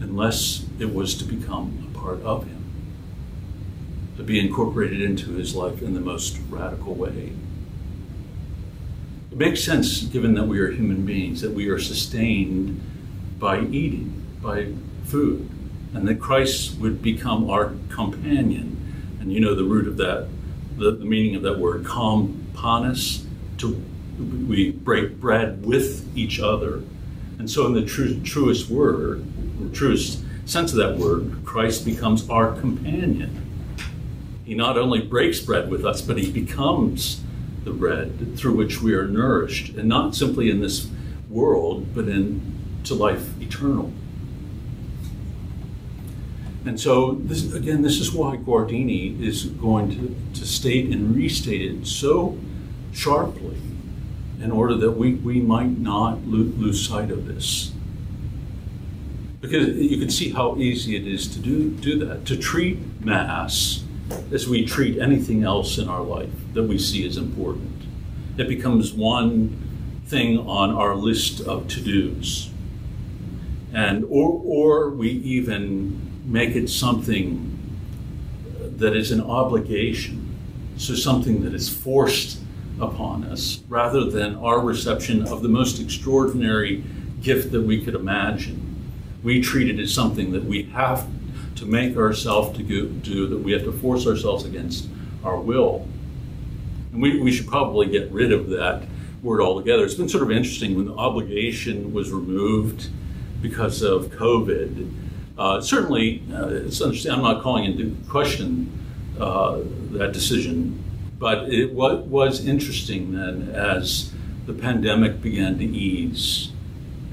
unless it was to become a part of him? To be incorporated into his life in the most radical way. It makes sense, given that we are human beings, that we are sustained by eating, by food, and that Christ would become our companion. And you know the root of that, the, the meaning of that word, companus, to we break bread with each other. And so, in the true, truest word, truest sense of that word, Christ becomes our companion. He not only breaks bread with us, but he becomes the bread through which we are nourished, and not simply in this world, but in to life eternal. And so, this, again, this is why Guardini is going to, to state and restate it so sharply in order that we, we might not lose, lose sight of this. Because you can see how easy it is to do, do that, to treat Mass as we treat anything else in our life that we see as important. It becomes one thing on our list of to dos. And or, or we even make it something that is an obligation, so something that is forced upon us rather than our reception of the most extraordinary gift that we could imagine. We treat it as something that we have to make ourselves to do, that we have to force ourselves against our will. And we, we should probably get rid of that word altogether. It's been sort of interesting when the obligation was removed because of COVID. Uh, certainly, uh, it's understand, I'm not calling into question uh, that decision but it what was interesting then as the pandemic began to ease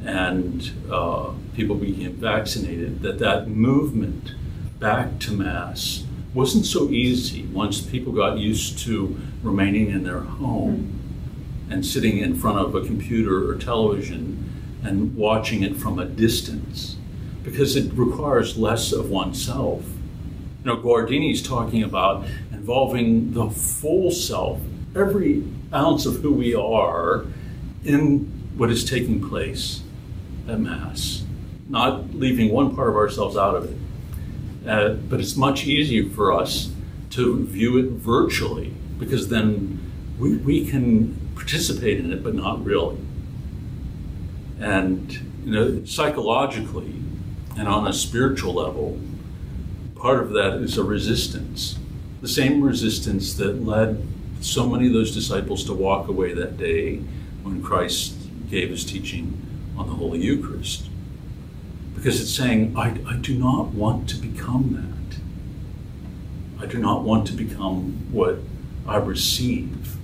and uh, people became vaccinated that that movement back to Mass wasn't so easy once people got used to remaining in their home and sitting in front of a computer or television and watching it from a distance because it requires less of oneself. You know, Guardini's talking about involving the full self, every ounce of who we are in what is taking place at Mass, not leaving one part of ourselves out of it. Uh, but it's much easier for us to view it virtually because then we, we can participate in it, but not really. And you know, psychologically and on a spiritual level, part of that is a resistance. The same resistance that led so many of those disciples to walk away that day when Christ gave his teaching on the Holy Eucharist. Because it's saying, I, I do not want to become that. I do not want to become what I receive.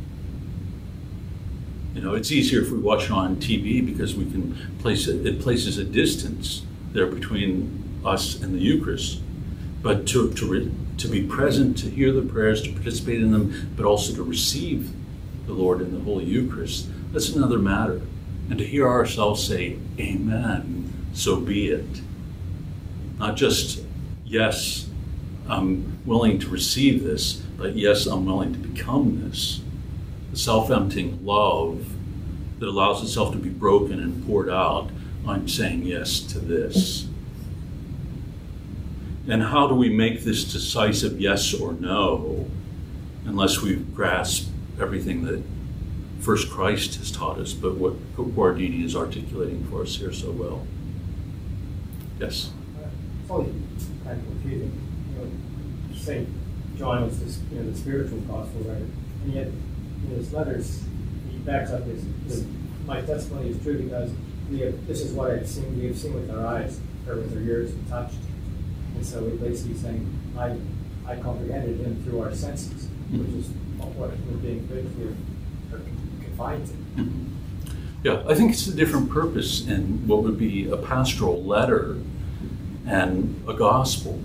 You know, it's easier if we watch it on TV because we can place it, it places a distance there between us and the Eucharist. But to, to, re, to be present, to hear the prayers, to participate in them, but also to receive the Lord in the Holy Eucharist, that's another matter. And to hear ourselves say, Amen, so be it. Not just, yes, I'm willing to receive this, but yes, I'm willing to become this. The self emptying love that allows itself to be broken and poured out. I'm saying yes to this. And how do we make this decisive yes or no unless we grasp everything that first Christ has taught us, but what Guardini is articulating for us here so well? Yes? Only kind of confusing. St. John was this, you know, the spiritual gospel writer, and yet in his letters, he backs up his, his my testimony is true because we have, this is what I've seen, we have seen with our eyes, or with our ears and touched. And so we basically saying, I, I comprehended him through our senses, which is what we're being here confined to. Mm-hmm. Yeah, I think it's a different purpose in what would be a pastoral letter and a gospel.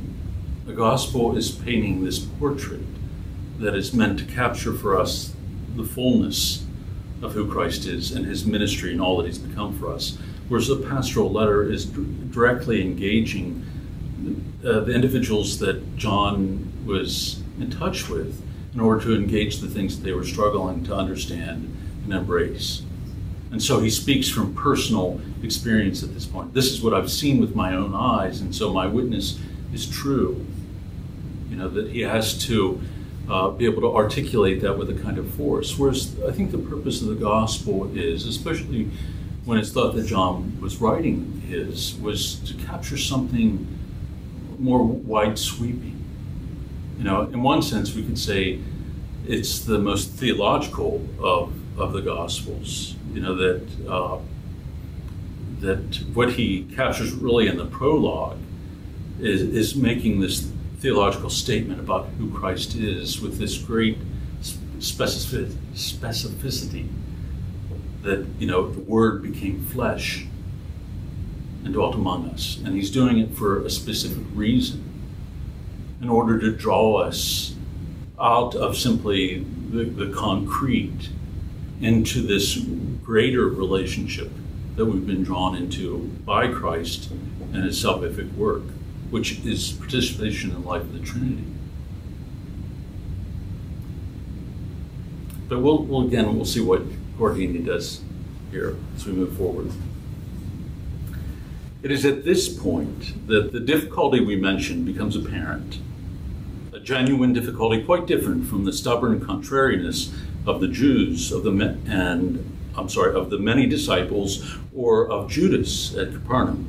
A gospel is painting this portrait that is meant to capture for us the fullness of who Christ is and his ministry and all that he's become for us. Whereas the pastoral letter is d- directly engaging uh, the individuals that John was in touch with in order to engage the things that they were struggling to understand and embrace. And so he speaks from personal experience at this point. This is what I've seen with my own eyes, and so my witness is true. You know, that he has to uh, be able to articulate that with a kind of force. Whereas I think the purpose of the gospel is, especially when it's thought that John was writing his, was to capture something more wide sweeping. You know, in one sense, we could say it's the most theological of, of the gospels. You know that uh, that what he captures really in the prologue is, is making this theological statement about who Christ is with this great specificity, that you know the Word became flesh and dwelt among us, and He's doing it for a specific reason, in order to draw us out of simply the, the concrete into this greater relationship that we've been drawn into by Christ and His salvific work which is participation in the life of the Trinity. But we'll, we'll again, we'll see what Guardini does here as we move forward. It is at this point that the difficulty we mentioned becomes apparent. A genuine difficulty quite different from the stubborn contrariness of the Jews of the and I'm sorry of the many disciples or of Judas at Capernaum.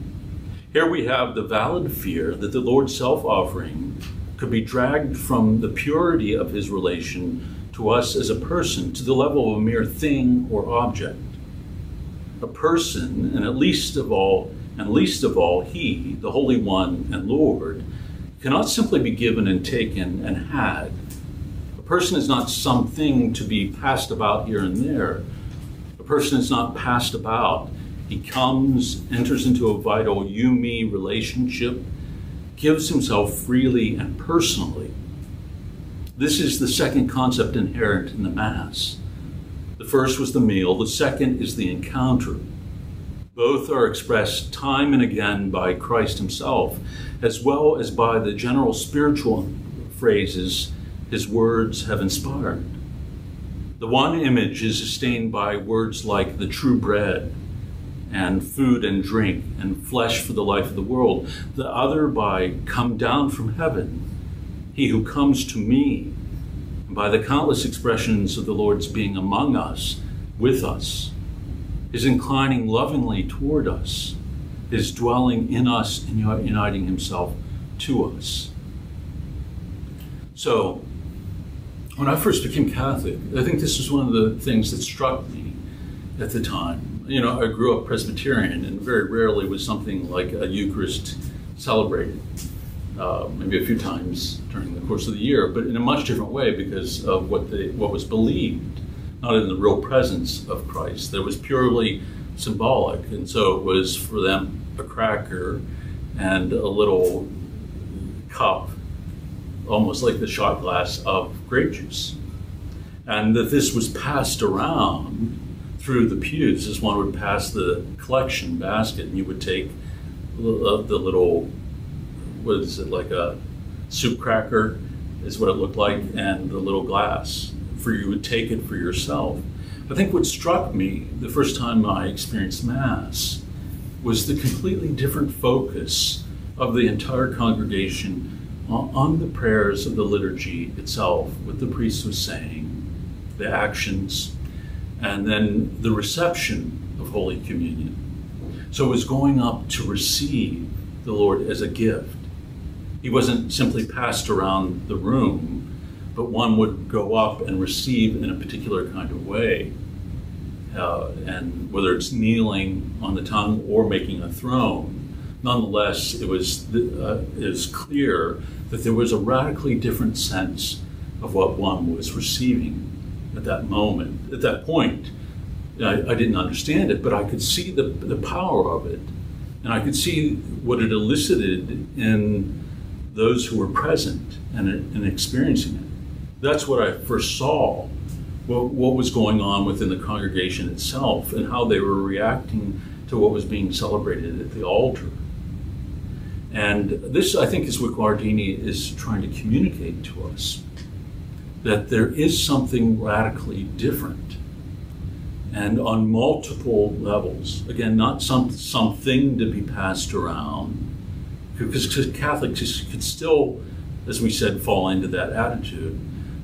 Here we have the valid fear that the Lord's self offering could be dragged from the purity of his relation to us as a person to the level of a mere thing or object. A person, and at least of all, and least of all, he, the Holy One and Lord, cannot simply be given and taken and had. A person is not something to be passed about here and there. A person is not passed about he comes, enters into a vital you me relationship, gives himself freely and personally. This is the second concept inherent in the Mass. The first was the meal, the second is the encounter. Both are expressed time and again by Christ himself, as well as by the general spiritual phrases his words have inspired. The one image is sustained by words like the true bread, and food and drink, and flesh for the life of the world. The other by come down from heaven, he who comes to me, and by the countless expressions of the Lord's being among us, with us, is inclining lovingly toward us, is dwelling in us and uniting himself to us. So, when I first became Catholic, I think this was one of the things that struck me at the time. You know, I grew up Presbyterian, and very rarely was something like a Eucharist celebrated. Uh, maybe a few times during the course of the year, but in a much different way because of what the, what was believed, not in the real presence of Christ. That was purely symbolic, and so it was for them a cracker and a little cup almost like the shot glass of grape juice. And that this was passed around through the pews as one would pass the collection basket, and you would take uh, the little, what is it, like a soup cracker, is what it looked like, and the little glass. For you would take it for yourself. I think what struck me the first time I experienced Mass was the completely different focus of the entire congregation on the prayers of the liturgy itself, what the priest was saying, the actions, and then the reception of Holy Communion. So it was going up to receive the Lord as a gift. He wasn't simply passed around the room, but one would go up and receive in a particular kind of way. Uh, and whether it's kneeling on the tongue or making a throne, nonetheless, it was, uh, it was clear that there was a radically different sense of what one was receiving at that moment. At that point, I, I didn't understand it, but I could see the, the power of it. And I could see what it elicited in those who were present and, and experiencing it. That's what I first saw, what, what was going on within the congregation itself and how they were reacting to what was being celebrated at the altar. And this, I think, is what Guardini is trying to communicate to us that there is something radically different and on multiple levels. Again, not some something to be passed around, because Catholics could still, as we said, fall into that attitude,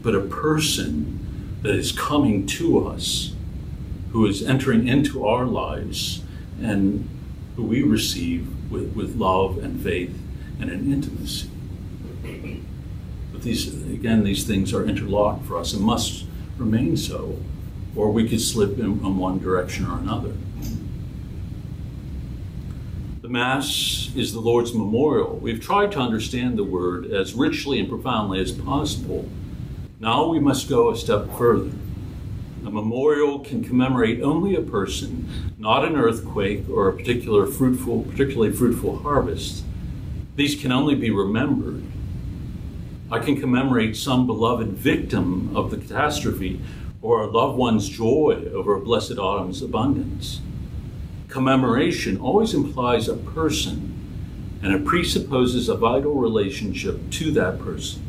but a person that is coming to us, who is entering into our lives, and who we receive with, with love and faith and an intimacy. But these, again, these things are interlocked for us and must remain so, or we could slip in, in one direction or another. The Mass is the Lord's memorial. We've tried to understand the word as richly and profoundly as possible. Now we must go a step further. A memorial can commemorate only a person, not an earthquake or a particular fruitful, particularly fruitful harvest. These can only be remembered. I can commemorate some beloved victim of the catastrophe or a loved one's joy over a blessed autumn's abundance. Commemoration always implies a person and it presupposes a vital relationship to that person.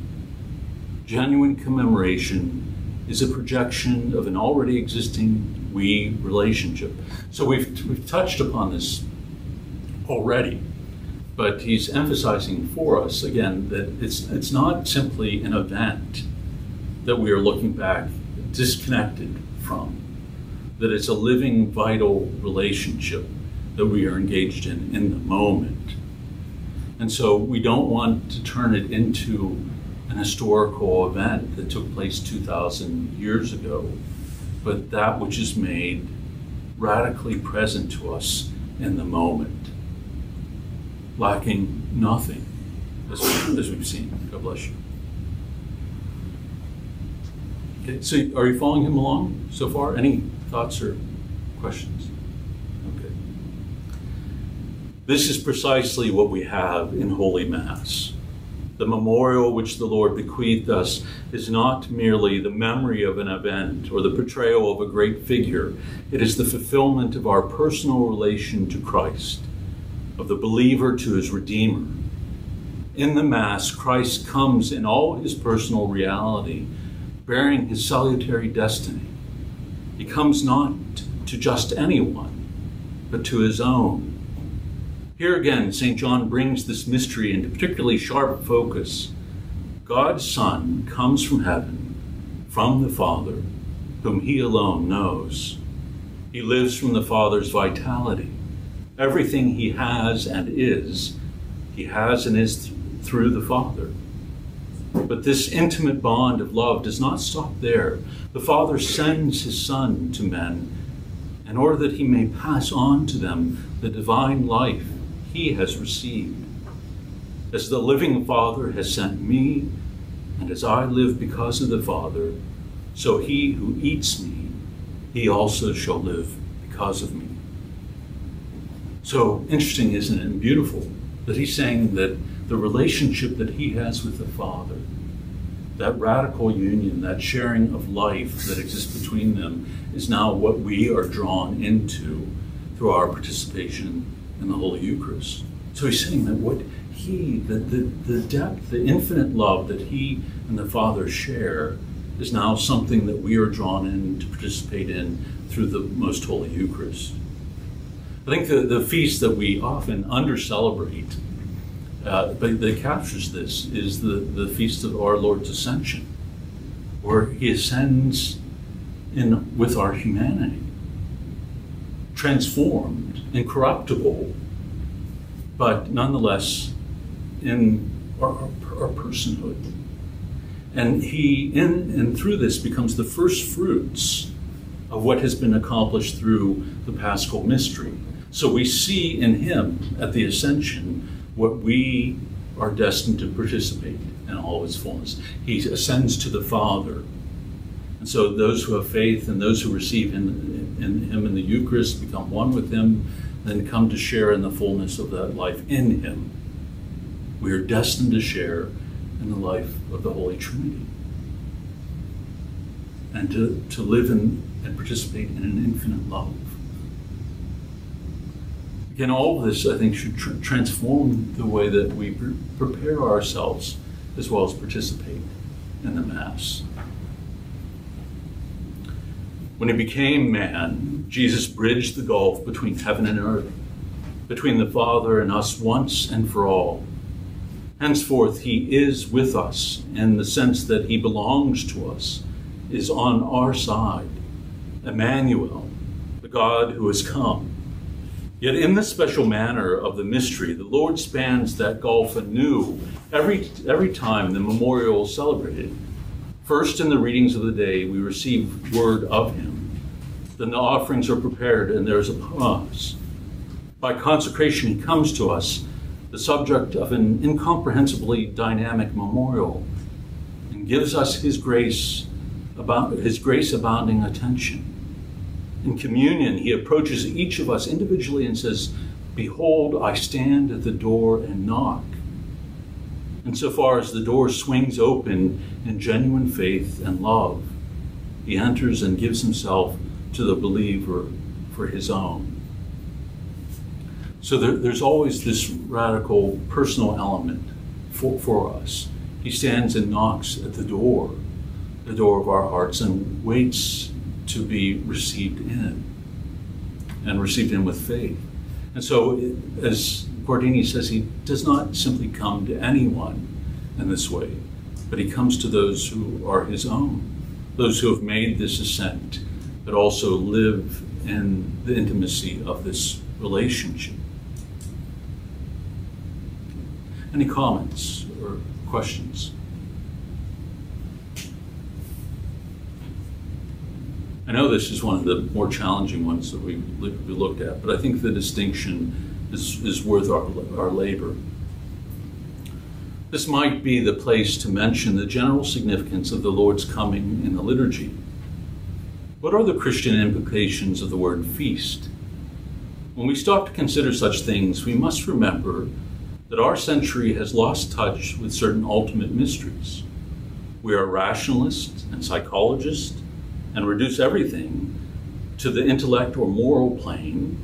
Genuine commemoration is a projection of an already existing we relationship. So we've, we've touched upon this already, but he's emphasizing for us again that it's, it's not simply an event that we are looking back disconnected from, that it's a living, vital relationship that we are engaged in in the moment. And so we don't want to turn it into an historical event that took place 2,000 years ago, but that which is made radically present to us in the moment, lacking nothing, as, as we've seen. God bless you. Okay, so are you following him along so far? Any thoughts or questions? Okay. This is precisely what we have in Holy Mass. The memorial which the Lord bequeathed us is not merely the memory of an event or the portrayal of a great figure, it is the fulfillment of our personal relation to Christ, of the believer to his Redeemer. In the Mass, Christ comes in all his personal reality, bearing his salutary destiny. He comes not to just anyone, but to his own here again, St. John brings this mystery into particularly sharp focus. God's Son comes from heaven, from the Father, whom he alone knows. He lives from the Father's vitality. Everything he has and is, he has and is th- through the Father. But this intimate bond of love does not stop there. The Father sends his Son to men in order that he may pass on to them the divine life he has received. As the living Father has sent me, and as I live because of the Father, so he who eats me, he also shall live because of me. So interesting, isn't it? And beautiful that he's saying that the relationship that he has with the Father, that radical union, that sharing of life that exists between them, is now what we are drawn into through our participation in the Holy Eucharist. So he's saying that what he, the, the, the depth, the infinite love that he and the Father share is now something that we are drawn in to participate in through the Most Holy Eucharist. I think the, the feast that we often under celebrate, uh, but that captures this, is the, the feast of our Lord's Ascension, where he ascends in with our humanity, transformed, incorruptible, but nonetheless in our, our, our personhood. And he, in and through this, becomes the first fruits of what has been accomplished through the Paschal mystery. So we see in him at the ascension what we are destined to participate in all his fullness. He ascends to the Father. And so those who have faith and those who receive in, in him in the Eucharist become one with him, then come to share in the fullness of that life in him. We are destined to share in the life of the Holy Trinity and to, to live in and participate in an infinite love. Again, all of this, I think, should tr- transform the way that we pre- prepare ourselves as well as participate in the Mass. When he became man, Jesus bridged the gulf between heaven and earth, between the Father and us once and for all. Henceforth, he is with us in the sense that he belongs to us, is on our side. Emmanuel, the God who has come. Yet, in the special manner of the mystery, the Lord spans that gulf anew every, every time the memorial is celebrated. First, in the readings of the day, we receive word of him. Then the offerings are prepared, and there's a pause. By consecration, he comes to us, the subject of an incomprehensibly dynamic memorial, and gives us his grace, about his grace abounding attention. In communion, he approaches each of us individually and says, Behold, I stand at the door and knock. Insofar as the door swings open in genuine faith and love, he enters and gives himself to the believer for his own. So there, there's always this radical personal element for, for us. He stands and knocks at the door, the door of our hearts, and waits to be received in and received in with faith. And so, as Guardini says, he does not simply come to anyone in this way, but he comes to those who are his own, those who have made this assent, but also live in the intimacy of this relationship. Any comments or questions? I know this is one of the more challenging ones that we, we looked at, but I think the distinction is, is worth our, our labor. This might be the place to mention the general significance of the Lord's coming in the liturgy. What are the Christian implications of the word feast? when we stop to consider such things, we must remember that our century has lost touch with certain ultimate mysteries. We are rationalists and psychologists and reduce everything to the intellect or moral plane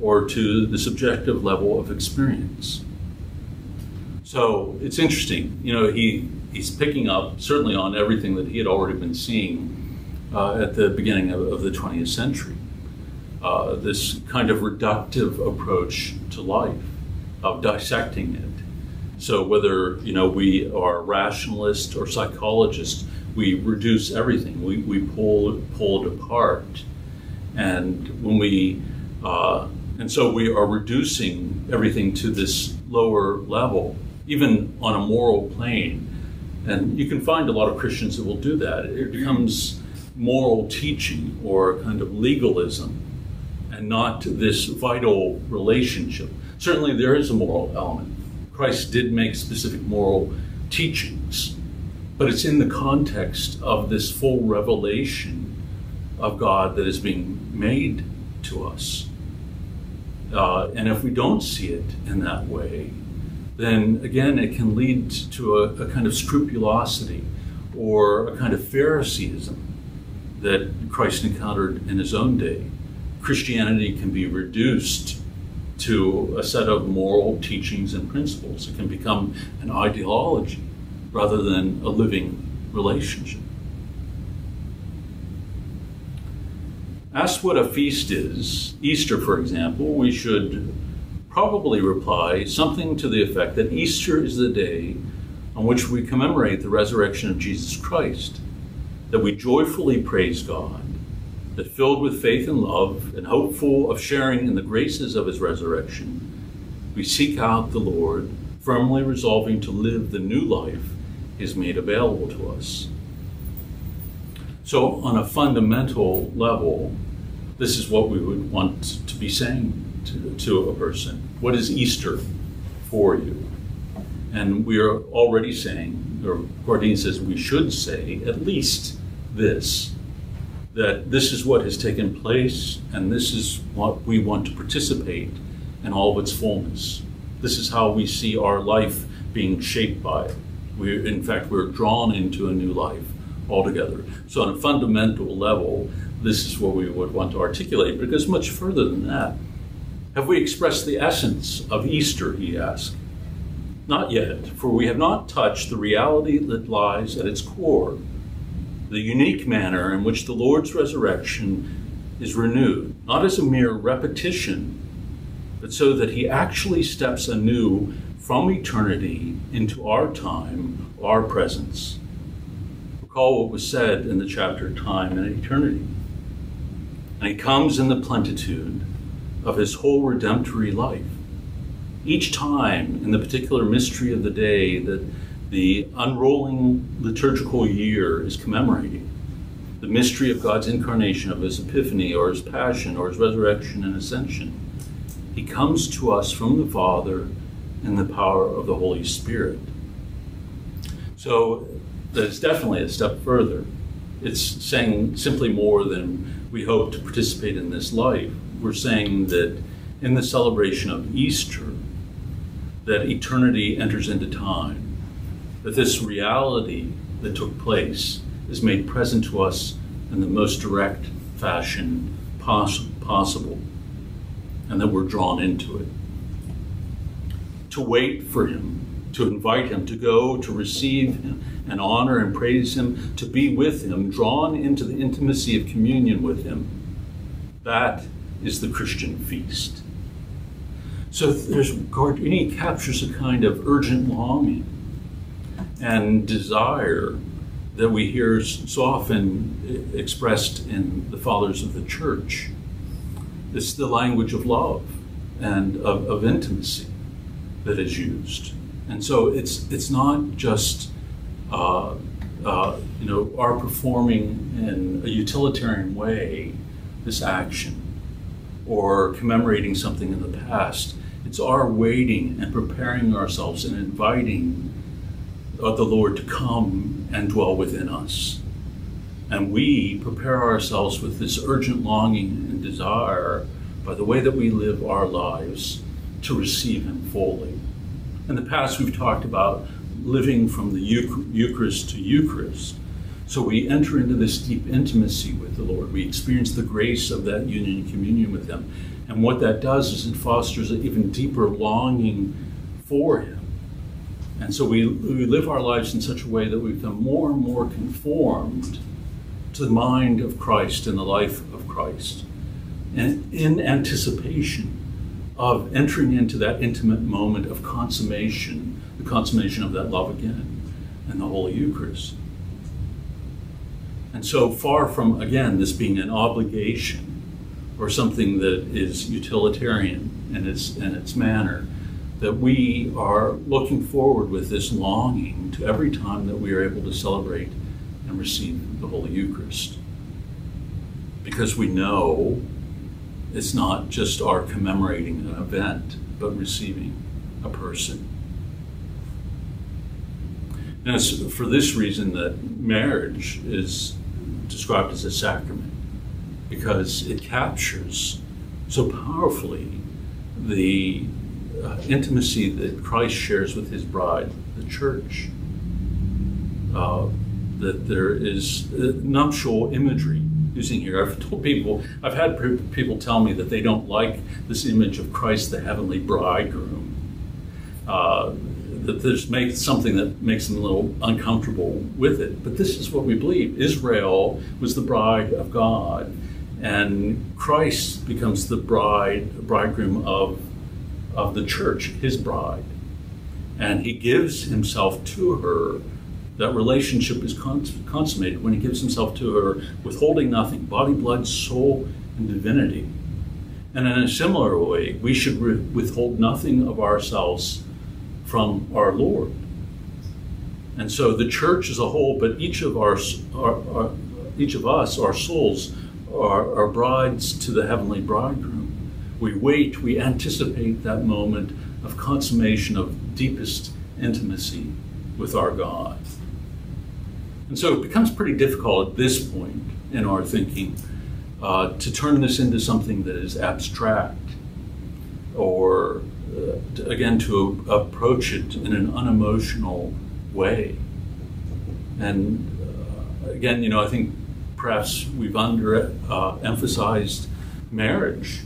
or to the subjective level of experience. So it's interesting, you know, he, he's picking up certainly on everything that he had already been seeing uh, at the beginning of, of the 20th century. Uh, this kind of reductive approach to life, of dissecting it. So whether you know we are rationalists or psychologists, we reduce everything. We, we pull pull it apart, and when we uh, and so we are reducing everything to this lower level, even on a moral plane. And you can find a lot of Christians that will do that. It becomes moral teaching or kind of legalism and not this vital relationship. Certainly, there is a moral element. Christ did make specific moral teachings, but it's in the context of this full revelation of God that is being made to us. Uh, and if we don't see it in that way, then again, it can lead to a, a kind of scrupulosity or a kind of Phariseeism that Christ encountered in his own day. Christianity can be reduced to a set of moral teachings and principles. It can become an ideology rather than a living relationship. Asked what a feast is, Easter, for example, we should probably reply something to the effect that Easter is the day on which we commemorate the resurrection of Jesus Christ, that we joyfully praise God that filled with faith and love and hopeful of sharing in the graces of his resurrection, we seek out the Lord, firmly resolving to live the new life is made available to us. So, on a fundamental level, this is what we would want to be saying to, to a person. What is Easter for you? And we are already saying, or Guardini says we should say at least this that this is what has taken place and this is what we want to participate in all of its fullness. This is how we see our life being shaped by it. We, in fact, we're drawn into a new life altogether. So, on a fundamental level, this is what we would want to articulate, but it goes much further than that. Have we expressed the essence of Easter, he asked. Not yet, for we have not touched the reality that lies at its core the unique manner in which the Lord's resurrection is renewed, not as a mere repetition, but so that he actually steps anew from eternity into our time, our presence. Recall what was said in the chapter Time and Eternity. And he comes in the plenitude of his whole redemptory life. Each time, in the particular mystery of the day that the unrolling liturgical year is commemorating the mystery of God's incarnation, of his epiphany, or his passion, or his resurrection and ascension. He comes to us from the Father in the power of the Holy Spirit. So is definitely a step further. It's saying simply more than we hope to participate in this life. We're saying that in the celebration of Easter, that eternity enters into time that this reality that took place is made present to us in the most direct fashion poss- possible, and that we're drawn into it. To wait for Him, to invite Him, to go, to receive Him, and honor and praise Him, to be with Him, drawn into the intimacy of communion with Him. That is the Christian feast. So there's Guardini captures a kind of urgent longing and desire that we hear so often expressed in the fathers of the church. It's the language of love and of, of intimacy that is used. And so it's, it's not just uh, uh, you know, our performing in a utilitarian way this action or commemorating something in the past. It's our waiting and preparing ourselves and inviting of the Lord to come and dwell within us. And we prepare ourselves with this urgent longing and desire by the way that we live our lives to receive Him fully. In the past, we've talked about living from the Eucharist to Eucharist. So we enter into this deep intimacy with the Lord. We experience the grace of that union and communion with Him. And what that does is it fosters an even deeper longing for Him. And so we, we live our lives in such a way that we become more and more conformed to the mind of Christ and the life of Christ. And in anticipation of entering into that intimate moment of consummation, the consummation of that love again, and the Holy Eucharist. And so far from, again, this being an obligation or something that is utilitarian in its, in its manner, that we are looking forward with this longing to every time that we are able to celebrate and receive the Holy Eucharist. Because we know it's not just our commemorating an event, but receiving a person. And it's for this reason that marriage is described as a sacrament, because it captures so powerfully the uh, intimacy that Christ shares with his bride, the church. Uh, that there is uh, nuptial imagery using here. I've told people, I've had people tell me that they don't like this image of Christ, the heavenly bridegroom. Uh, that this makes something that makes them a little uncomfortable with it. But this is what we believe. Israel was the bride of God, and Christ becomes the bride, bridegroom of, of the church, his bride. And he gives himself to her that relationship is consummated when he gives himself to her, withholding nothing body, blood, soul, and divinity. And in a similar way, we should withhold nothing of ourselves from our Lord. And so the church as a whole, but each of our, our, our each of us, our souls, are, are brides to the heavenly bridegroom. We wait, we anticipate that moment of consummation of deepest intimacy with our God. And so it becomes pretty difficult at this point in our thinking uh, to turn this into something that is abstract or, uh, again, to approach it in an unemotional way. And uh, again, you know, I think perhaps we've under uh, emphasized marriage,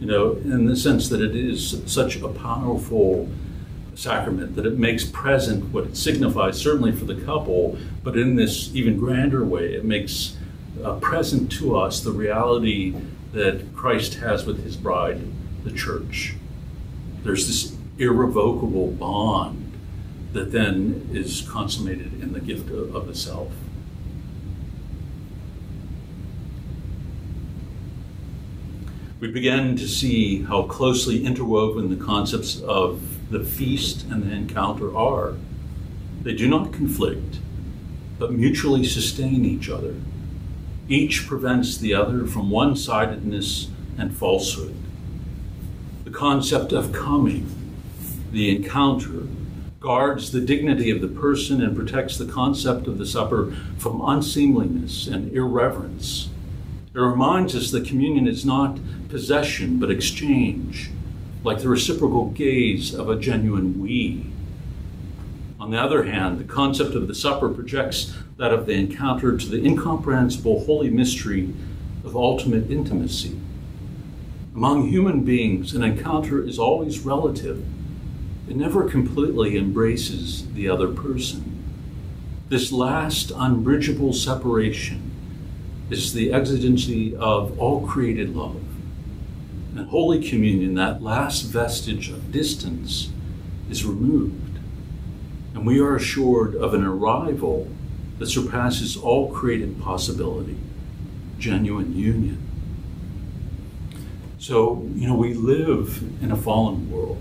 you know, in the sense that it is such a powerful sacrament, that it makes present what it signifies, certainly for the couple, but in this even grander way, it makes uh, present to us the reality that Christ has with his bride, the church. There's this irrevocable bond that then is consummated in the gift of, of the self. We begin to see how closely interwoven the concepts of the feast and the encounter are. They do not conflict, but mutually sustain each other. Each prevents the other from one sidedness and falsehood. The concept of coming, the encounter, guards the dignity of the person and protects the concept of the supper from unseemliness and irreverence. It reminds us that communion is not possession but exchange like the reciprocal gaze of a genuine we. On the other hand, the concept of the supper projects that of the encounter to the incomprehensible holy mystery of ultimate intimacy. Among human beings, an encounter is always relative. It never completely embraces the other person. This last unbridgeable separation is the exigency of all created love. In Holy Communion, that last vestige of distance is removed, and we are assured of an arrival that surpasses all created possibility genuine union. So, you know, we live in a fallen world,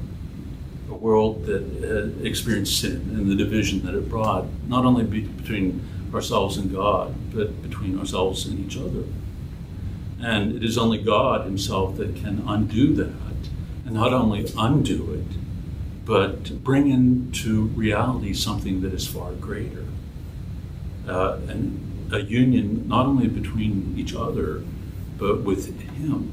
a world that uh, experienced sin and the division that it brought, not only between ourselves and God, but between ourselves and each other. And it is only God Himself that can undo that. And not only undo it, but bring into reality something that is far greater. Uh, and a union not only between each other, but with Him.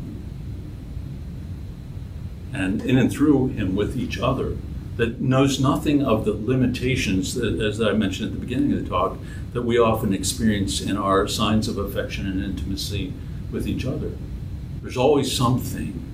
and in and through him with each other, that knows nothing of the limitations, that, as I mentioned at the beginning of the talk, that we often experience in our signs of affection and intimacy with each other. There's always something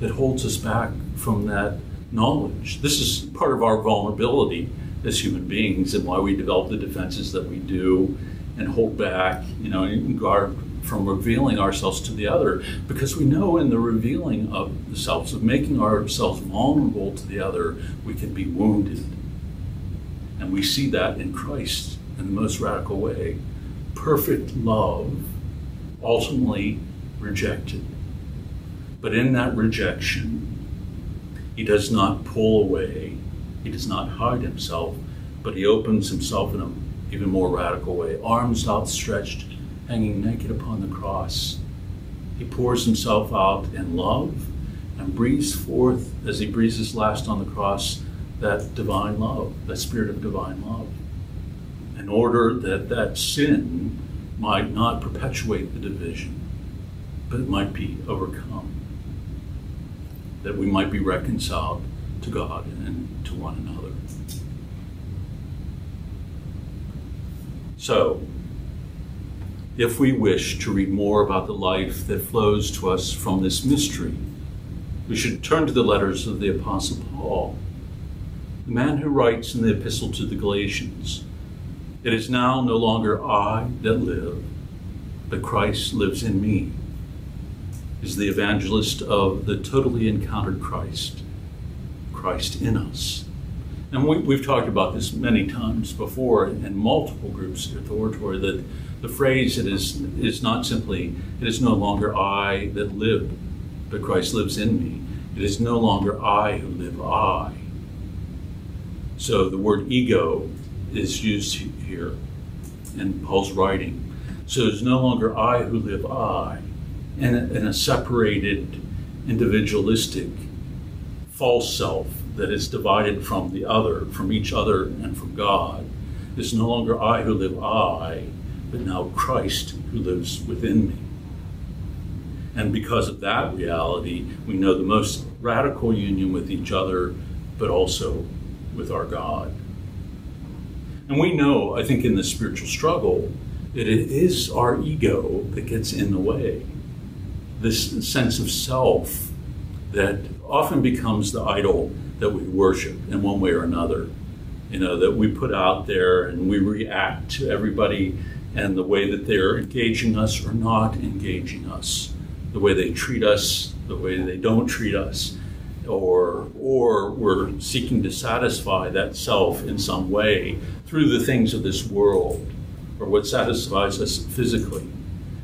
that holds us back from that knowledge. This is part of our vulnerability as human beings and why we develop the defenses that we do and hold back, you know, and guard from revealing ourselves to the other because we know in the revealing of the selves, of making ourselves vulnerable to the other, we can be wounded. And we see that in Christ in the most radical way. Perfect love ultimately rejected. But in that rejection, he does not pull away, he does not hide himself, but he opens himself in an even more radical way, arms outstretched hanging naked upon the cross. He pours himself out in love and breathes forth, as he breathes his last on the cross, that divine love, that spirit of divine love, in order that that sin might not perpetuate the division, but it might be overcome, that we might be reconciled to God and to one another. So, if we wish to read more about the life that flows to us from this mystery, we should turn to the letters of the Apostle Paul, the man who writes in the Epistle to the Galatians It is now no longer I that live, but Christ lives in me. Is the evangelist of the totally encountered Christ, Christ in us. And we, have talked about this many times before in multiple groups at Oratory that the phrase it is is not simply it is no longer I that live, but Christ lives in me. It is no longer I who live I. So the word ego is used here in Paul's writing. So it's no longer I who live I, in a, in a separated, individualistic, false self that is divided from the other, from each other, and from God. It's no longer I who live I, but now Christ who lives within me. And because of that reality, we know the most radical union with each other, but also with our God. And we know, I think, in the spiritual struggle, that it is our ego that gets in the way. This sense of self that often becomes the idol that we worship in one way or another. You know, that we put out there and we react to everybody and the way that they're engaging us or not engaging us, the way they treat us, the way they don't treat us, or or we're seeking to satisfy that self in some way through the things of this world, or what satisfies us physically.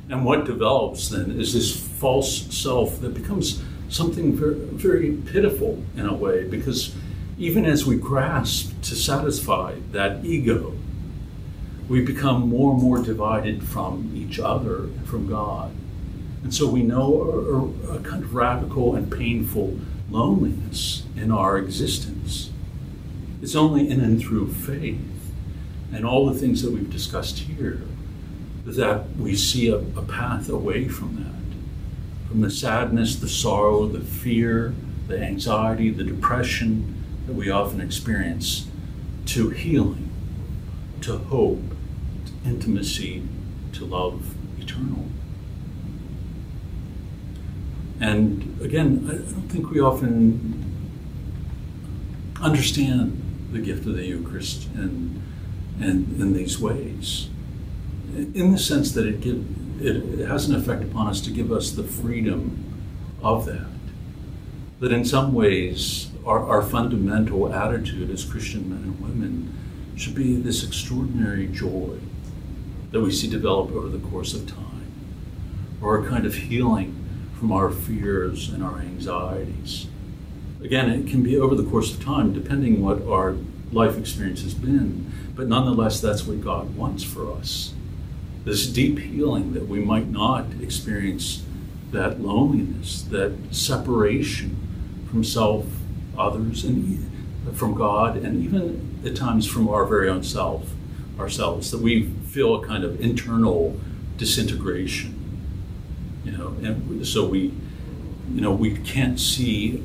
And what develops then is this false self that becomes something very, very pitiful in a way, because even as we grasp to satisfy that ego, we become more and more divided from each other and from God. And so we know a, a, kind of radical and painful loneliness in our existence. It's only in and through faith and all the things that we've discussed here that we see a, a path away from that. From the sadness, the sorrow, the fear, the anxiety, the depression that we often experience to healing, to hope, to intimacy to love eternal. And again, I don't think we often understand the gift of the Eucharist in, in, in these ways. In the sense that it, give, it, it has an effect upon us to give us the freedom of that. That in some ways, our, our fundamental attitude as Christian men and women should be this extraordinary joy that we see develop over the course of time, or a kind of healing from our fears and our anxieties. Again, it can be over the course of time, depending what our life experience has been, but nonetheless, that's what God wants for us. This deep healing that we might not experience that loneliness, that separation from self, others, and from God, and even at times from our very own self, ourselves, that we feel a kind of internal disintegration. You know, and so we, you know, we can't see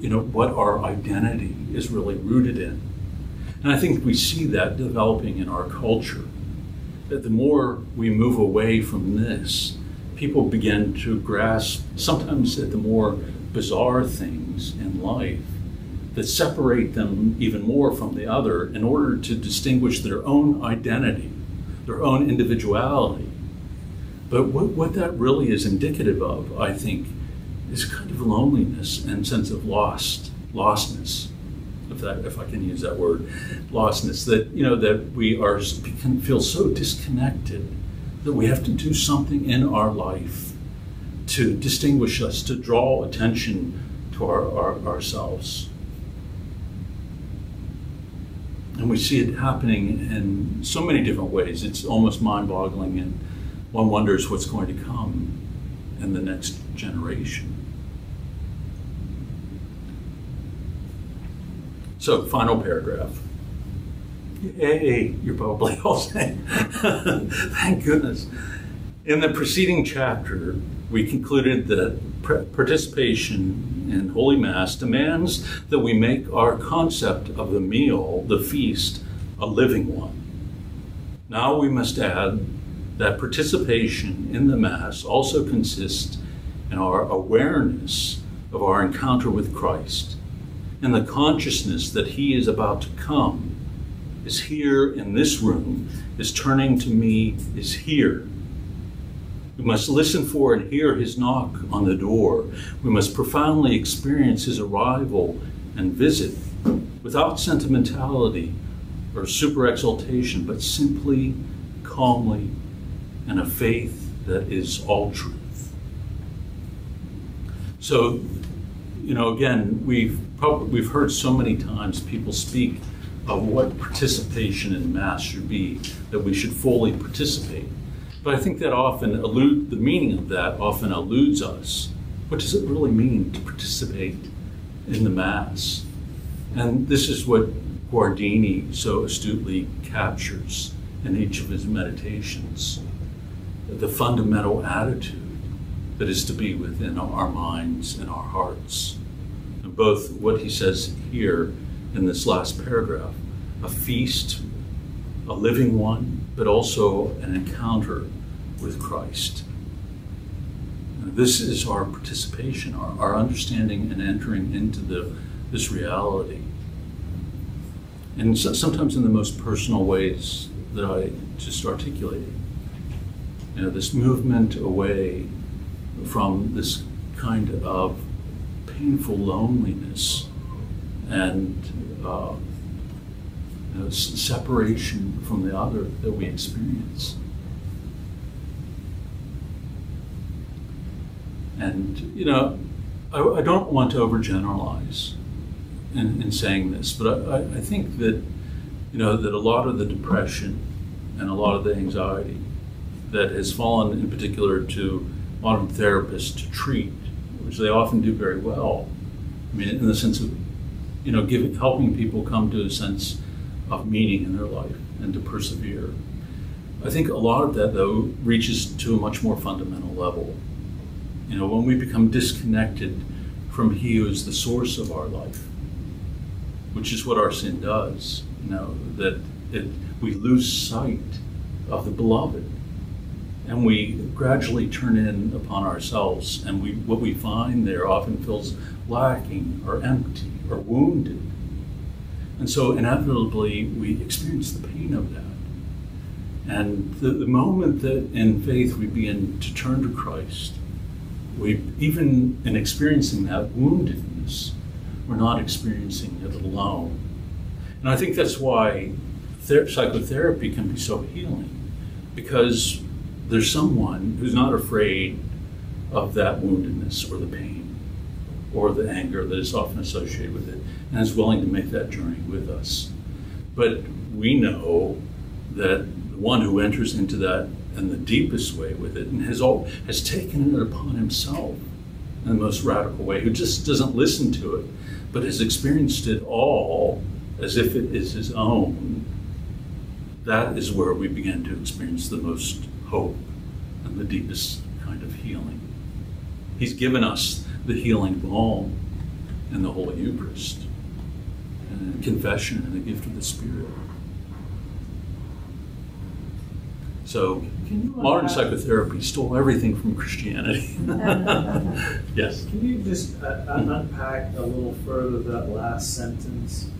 you know, what our identity is really rooted in. And I think we see that developing in our culture. The more we move away from this, people begin to grasp sometimes at the more bizarre things in life that separate them even more from the other in order to distinguish their own identity, their own individuality. But what, what that really is indicative of, I think, is kind of loneliness and sense of lost, lostness, that, if I can use that word, lostness. That you know that we are can feel so disconnected that we have to do something in our life to distinguish us, to draw attention to our, our ourselves. And we see it happening in so many different ways. It's almost mind boggling, and one wonders what's going to come in the next generation. So, final paragraph. Hey, you're probably all saying, thank goodness. In the preceding chapter, we concluded that participation in Holy Mass demands that we make our concept of the meal, the feast, a living one. Now we must add that participation in the Mass also consists in our awareness of our encounter with Christ and the consciousness that He is about to come, is here in this room, is turning to me, is here. We must listen for and hear His knock on the door. We must profoundly experience His arrival and visit without sentimentality or super exaltation, but simply, calmly, and a faith that is all truth. So, you know, again, we've probably, we've heard so many times people speak of what participation in Mass should be, that we should fully participate. But I think that often elude the meaning of that often eludes us. What does it really mean to participate in the Mass? And this is what Guardini so astutely captures in each of his meditations the fundamental attitude that is to be within our minds and our hearts. And both what he says here in this last paragraph a feast, a living one, but also an encounter with Christ. This is our participation, our, our understanding and entering into the, this reality. And so, sometimes in the most personal ways that I just articulated. You know, this movement away from this kind of painful loneliness and uh, you know, separation from the other that we experience. And, you know, I, I don't want to overgeneralize in, in saying this, but I, I think that, you know, that a lot of the depression and a lot of the anxiety that has fallen in particular to modern therapists to treat, which they often do very well. I mean, in the sense of, you know, giving, helping people come to a sense of meaning in their life and to persevere. I think a lot of that, though, reaches to a much more fundamental level. You know, when we become disconnected from He who is the source of our life, which is what our sin does, you know, that it, we lose sight of the beloved and we gradually turn in upon ourselves and we what we find there often feels lacking or empty or wounded. And so inevitably we experience the pain of that. And the, the moment that in faith we begin to turn to christ we even in experiencing that woundedness we're not experiencing it alone. And i think that's why ther- psychotherapy can be so healing because there's someone who's not afraid of that woundedness or the pain or the anger that is often associated with it and is willing to make that journey with us. But we know that the one who enters into that in the deepest way with it and has all has taken it upon himself in the most radical way, who just doesn't listen to it, but has experienced it all as if it is his own, that is where we begin to experience the most hope and the deepest kind of healing. He's given us the healing balm. and the Holy Eucharist, and confession and the gift of the Spirit. So, modern psychotherapy stole everything from Christianity. yes. Can you just uh, unpack a little further that last sentence?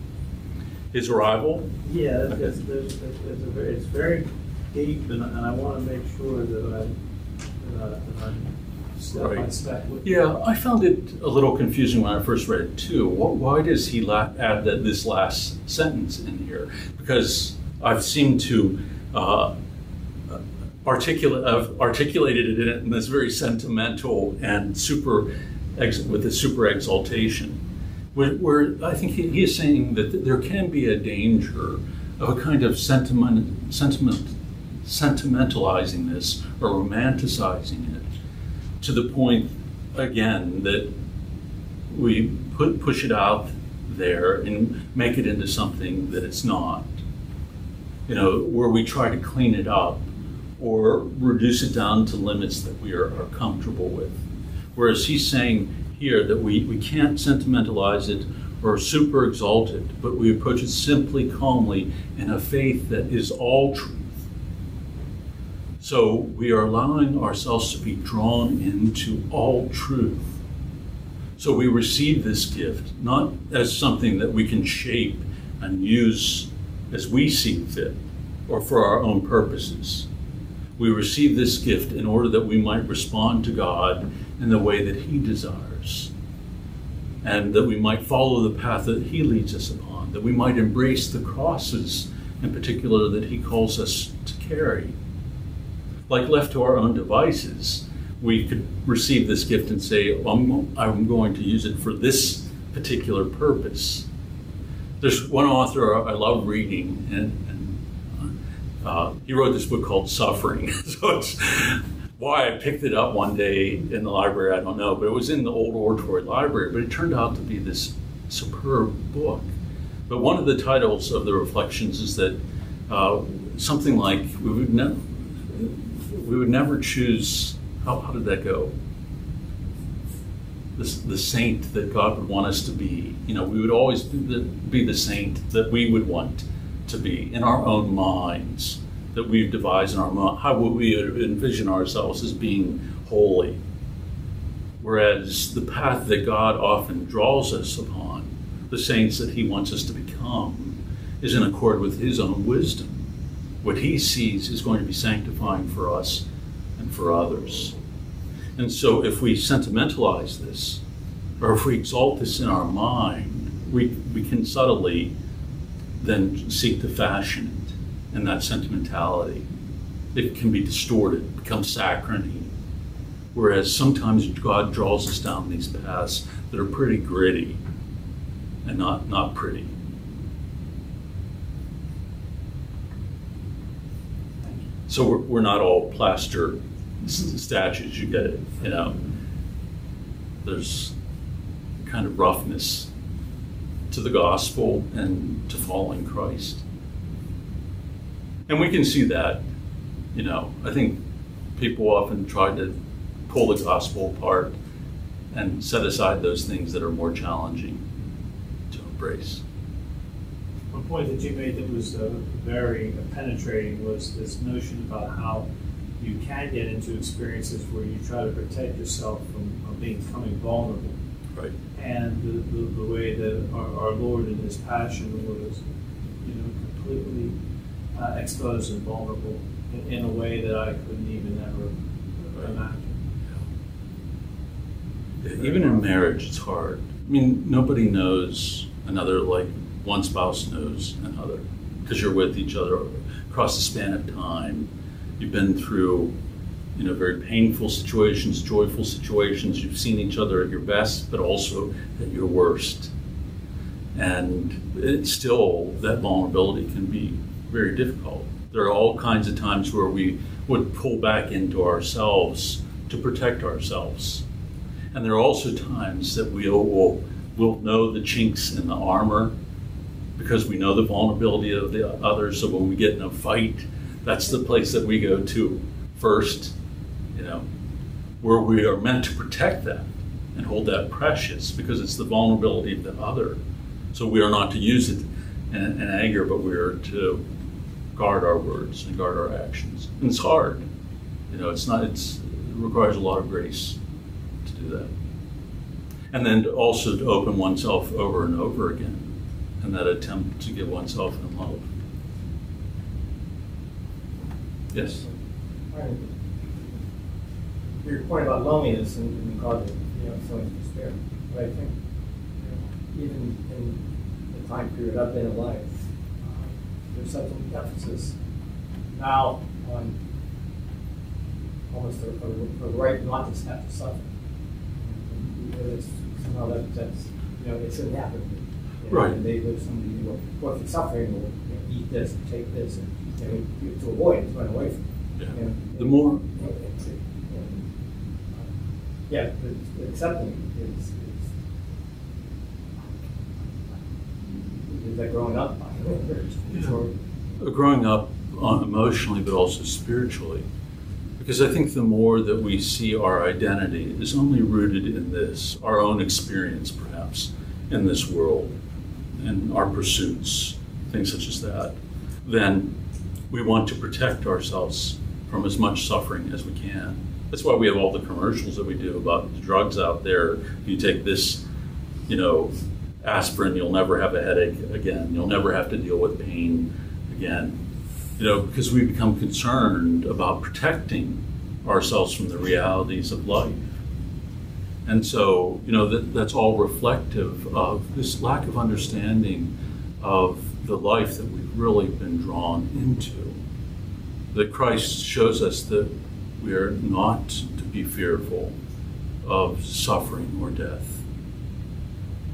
His arrival? Yeah, it's, it's, it's, very, it's very deep, and, and I want to make sure that I, that, I, am step right. by step with Yeah, I found it a little confusing when I first read it too. Why does he add that this last sentence in here? Because I've seemed to uh, articulate, I've articulated it in this very sentimental and super, with a super exaltation. Where, where I think he, he, is saying that there can be a danger of a kind of sentiment, sentiment, sentimentalizing this or romanticizing it to the point, again, that we put, push it out there and make it into something that it's not. You know, where we try to clean it up or reduce it down to limits that we are, are comfortable with. Whereas he's saying here that we, we can't sentimentalize it or super exalt it, but we approach it simply, calmly, in a faith that is all truth. So we are allowing ourselves to be drawn into all truth. So we receive this gift not as something that we can shape and use as we see fit or for our own purposes we receive this gift in order that we might respond to God in the way that He desires, and that we might follow the path that He leads us upon, that we might embrace the crosses in particular that He calls us to carry. Like left to our own devices, we could receive this gift and say, I'm, I'm going to use it for this particular purpose. There's one author I love reading, and, uh, he wrote this book called Suffering. so it's why I picked it up one day in the library, I don't know, but it was in the old oratory library. But it turned out to be this superb book. But one of the titles of the reflections is that uh, something like we would never we would never choose. How, how did that go? The, the saint that God would want us to be. You know, we would always be the, be the saint that we would want to be in our own minds that we've devised in our mind. How would we envision ourselves as being holy? Whereas the path that God often draws us upon, the saints that He wants us to become, is in accord with His own wisdom. What He sees is going to be sanctifying for us and for others. And so, if we sentimentalize this, or if we exalt this in our mind, we, we can subtly then seek to fashion it and that sentimentality. It can be distorted, become saccharine. Whereas sometimes God draws us down these paths that are pretty gritty and not, not pretty. So we're, we're not all plaster statues, you get it, you know. There's kind of roughness to the gospel and to following Christ. And we can see that, you know, I think people often try to pull the gospel apart and set aside those things that are more challenging to embrace. Point that you made that was uh, very penetrating was this notion about how you can get into experiences where you try to protect yourself from, from becoming vulnerable. Right and the, the, the way that our, our, Lord in His passion was, you know, completely uh, exposed and vulnerable in, in, a way that I couldn't even ever imagine. Even in marriage, it's hard. I mean, nobody knows another like one spouse knows another because you're with each other across the span of time. You've been through you know, very painful situations, joyful situations. You've seen each other at your best, but also at your worst. And it's still, that vulnerability can be very difficult. There are all kinds of times where we would pull back into ourselves to protect ourselves. And there are also times that we'll, will will know the chinks in the armor because we know the vulnerability of the others. So when we get in a fight, that's the place that we go to first you know, where we are meant to protect that. and hold that precious because it's the vulnerability of the other. So we are not to use it in, in anger, but we are to guard our words and guard our actions. And it's hard. You know, it's not, it's, it requires a lot of grace to do that. And then also to open oneself over and over again in that attempt to give oneself in love. Yes? Right. Your point about loneliness and, and causing, you know, so much despair. But I think, you know, even in the time period I've been alive, uh, there's such an emphasis now on almost a, a, a right not to have to suffer. You know, it's, somehow that, that's, you know, it shouldn't happen. You know, Right. And they live somebody, well, if you're suffering, or you know, eat this and take this and, you know, to avoid to run away from it. Yeah. You know, The more, yeah, the, the accepting is, is, is that growing up. Or- uh, growing up uh, emotionally, but also spiritually. Because I think the more that we see our identity is only rooted in this, our own experience perhaps, in this world, and our pursuits, things such as that, then we want to protect ourselves from as much suffering as we can. That's why we have all the commercials that we do about the drugs out there. If you take this, you know, aspirin, you'll never have a headache again. You'll never have to deal with pain again. You know, because we become concerned about protecting ourselves from the realities of life. And so, you know, that, that's all reflective of this lack of understanding of the life that we've really been drawn into. That Christ shows us that we are not to be fearful of suffering or death.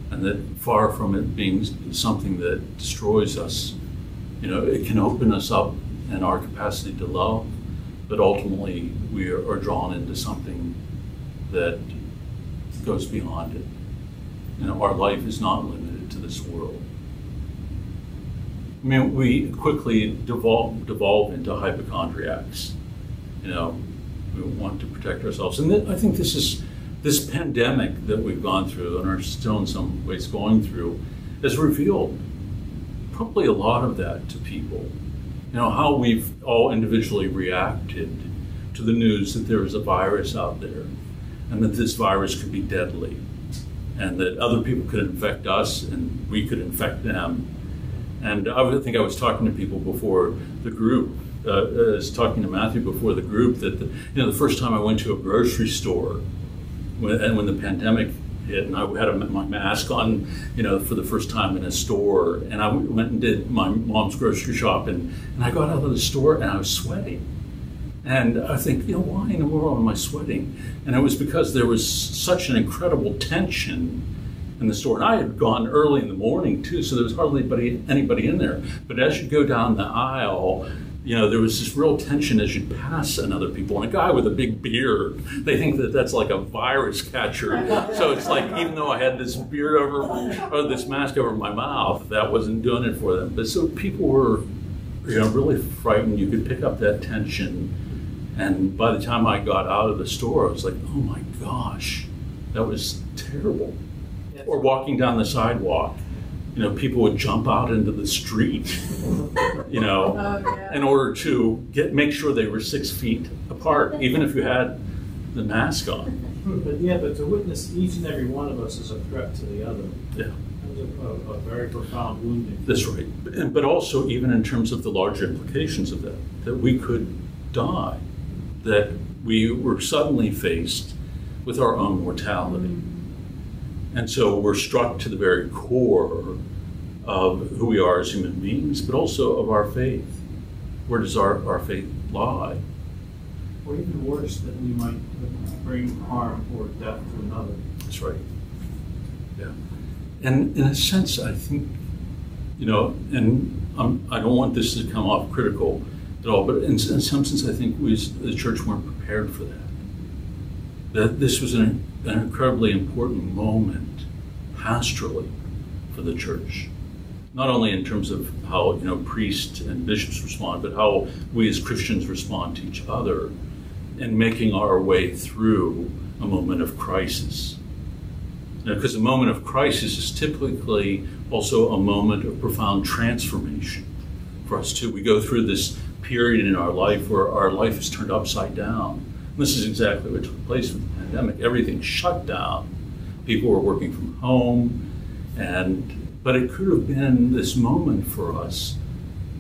And that far from it being something that destroys us, you know, it can open us up in our capacity to love, but ultimately we are, are drawn into something that goes beyond it. You know, our life is not limited to this world. I mean, we quickly devolve, devolve into hypochondriacs. You know, we want to protect ourselves. And th- I think this is this pandemic that we've gone through and are still in some ways going through has revealed probably a lot of that to people. You know, how we've all individually reacted to the news that there is a virus out there and that this virus could be deadly and that other people could infect us and we could infect them. And I think I was talking to people before the group, uh, I was talking to Matthew before the group that, the, you know, the first time I went to a grocery store when, and when the pandemic hit and I had a, my mask on, you know, for the first time in a store and I went and did my mom's grocery shopping and I got out of the store and I was sweating. And I think, you know, why in the world am I sweating? And it was because there was such an incredible tension in the store. And I had gone early in the morning too, so there was hardly anybody, anybody in there. But as you go down the aisle, you know, there was this real tension as you pass another people. And a guy with a big beard, they think that that's like a virus catcher. So it's like, even though I had this beard over, or this mask over my mouth, that wasn't doing it for them. But so people were, you know, really frightened. You could pick up that tension. And by the time I got out of the store, I was like, oh my gosh, that was terrible. Or walking down the sidewalk, you know, people would jump out into the street, you know, Oh, yeah. in order to get make sure they were six feet apart, even if you had the mask on. But yeah, but to witness each and every one of us as a threat to the other, Yeah, a, a, a very profound wounding. that's right. And- But also, even in terms of the larger implications of that, that we could die, that we were suddenly faced with our own mortality. And so we're struck to the very core of who we are as human beings, but also of our faith. Where does our, our faith lie? Or even worse, that we might bring harm or death to another. That's right. Yeah. And in a sense, I think, you know, and I'm, I don't want this to come off critical at all, but in, in some sense, I think we, as the church, weren't prepared for that. That this was an, an incredibly important moment pastorally for the church. Not only in terms of how you know priests and bishops respond, but how we as Christians respond to each other in making our way through a moment of crisis Because a moment of crisis is typically also a moment of profound transformation for us too. We go through this period in our life where our life is turned upside down. This is exactly what took place with the pandemic. Everything shut down. People were working from home, and but it could have been this moment for us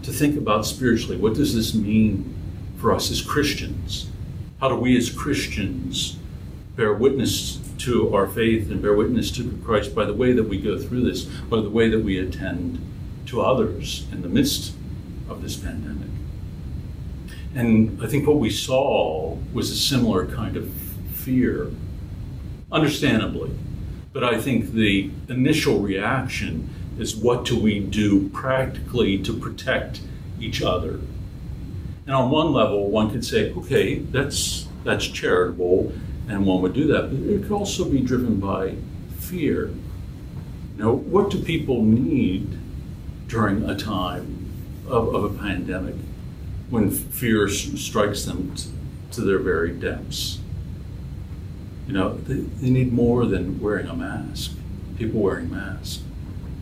to think about spiritually. What does this mean for us as Christians? How do we as Christians bear witness to our faith and bear witness to Christ by the way that we go through this, by the way that we attend to others in the midst of this pandemic? And I think what we saw was a similar kind of fear, understandably. But I think the initial reaction is what do we do practically to protect each other? And on one level, one could say, okay, that's, that's charitable, and one would do that. But it could also be driven by fear. Know, what do people need during a time of, of a pandemic? When fear strikes them t- to their very depths. You know, they, they need more than wearing a mask, people wearing masks.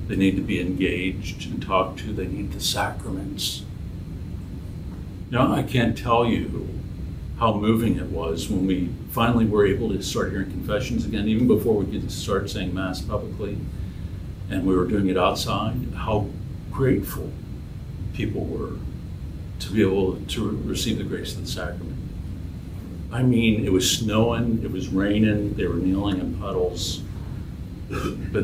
They need to be engaged and talked to, they need the sacraments. You know, I can't tell you how moving it was when we finally were able to start hearing confessions again, even before we could start saying Mass publicly, and we were doing it outside, how grateful people were to be able to receive the grace of the sacrament. I mean, it was snowing, it was raining, they were kneeling in puddles, but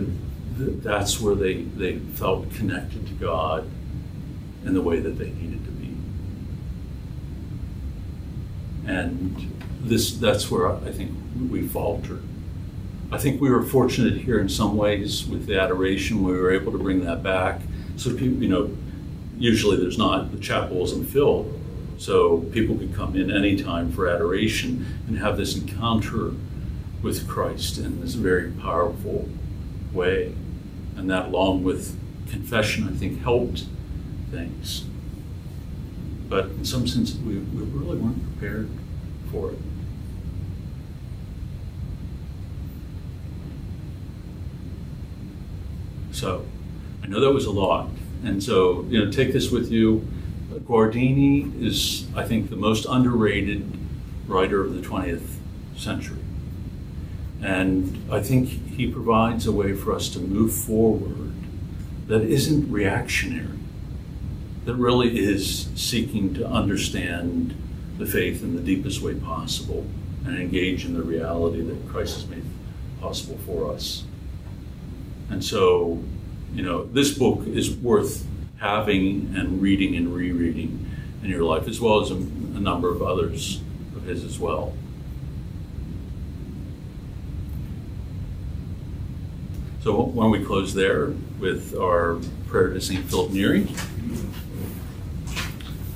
th- that's where they, they felt connected to God in the way that they needed to be. And this that's where I think we faltered. I think we were fortunate here in some ways with the adoration, we were able to bring that back. So people, you know, usually there's not, the chapel isn't filled. So people could come in anytime for adoration and have this encounter with Christ in this very powerful way. And that, along with confession, I think helped things. But in some sense, we, we really weren't prepared for it. So I know that was a lot. And so, you know, take this with you. Guardini is, I think, the most underrated writer of the 20th century. And I think he provides a way for us to move forward that isn't reactionary, that really is seeking to understand the faith in the deepest way possible and engage in the reality that Christ has made possible for us. And so you know, this book is worth having and reading and rereading in your life, as well as a, a number of others of his as well. So why don't we close there with our prayer to St. Philip Neri?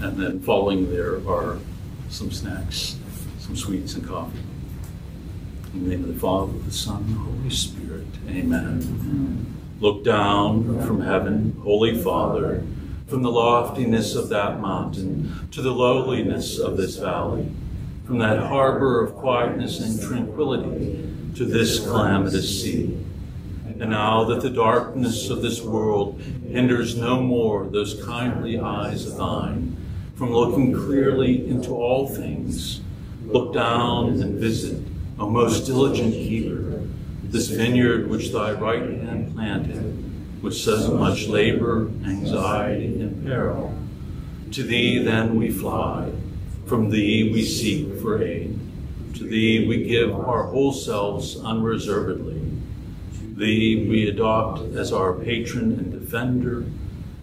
And then following there are some snacks, some sweets and coffee. In the name of the Father, the Son, and the Holy Spirit. Amen. Amen. Look down from heaven, Holy Father, from the loftiness of that mountain to the lowliness of this valley, from that harbor of quietness and tranquility to this calamitous sea. And now that the darkness of this world hinders no more those kindly eyes of thine from looking clearly into all things, look down and visit, O most diligent keeper, this vineyard which thy right hand planted, with so much labor, anxiety, and peril. To thee then we fly, from thee we seek for aid. To thee we give our whole selves unreservedly. Thee we adopt as our patron and defender.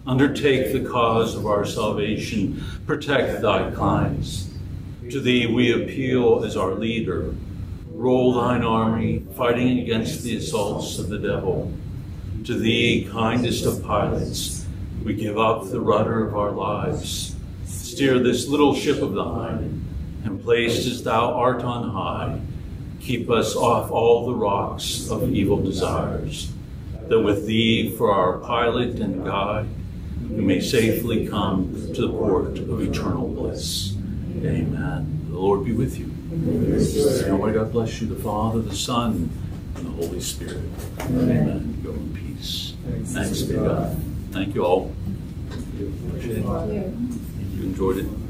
Undertake the cause of our salvation, protect thy clients. To thee we appeal as our leader, roll thine army, fighting against the assaults of the devil. To thee, kindest of pilots, we give up the rudder of our lives. Steer this little ship of thine, and placed as thou art on high, keep us off all the rocks of evil desires, that with thee for our pilot and guide, we may safely come to the port of eternal bliss. Amen. The Lord be with you. May God bless you, the Father, the Son, and and the Holy Spirit. Amen. Go in peace. Thanks be to God. Thank you all. Thank you. You enjoyed it?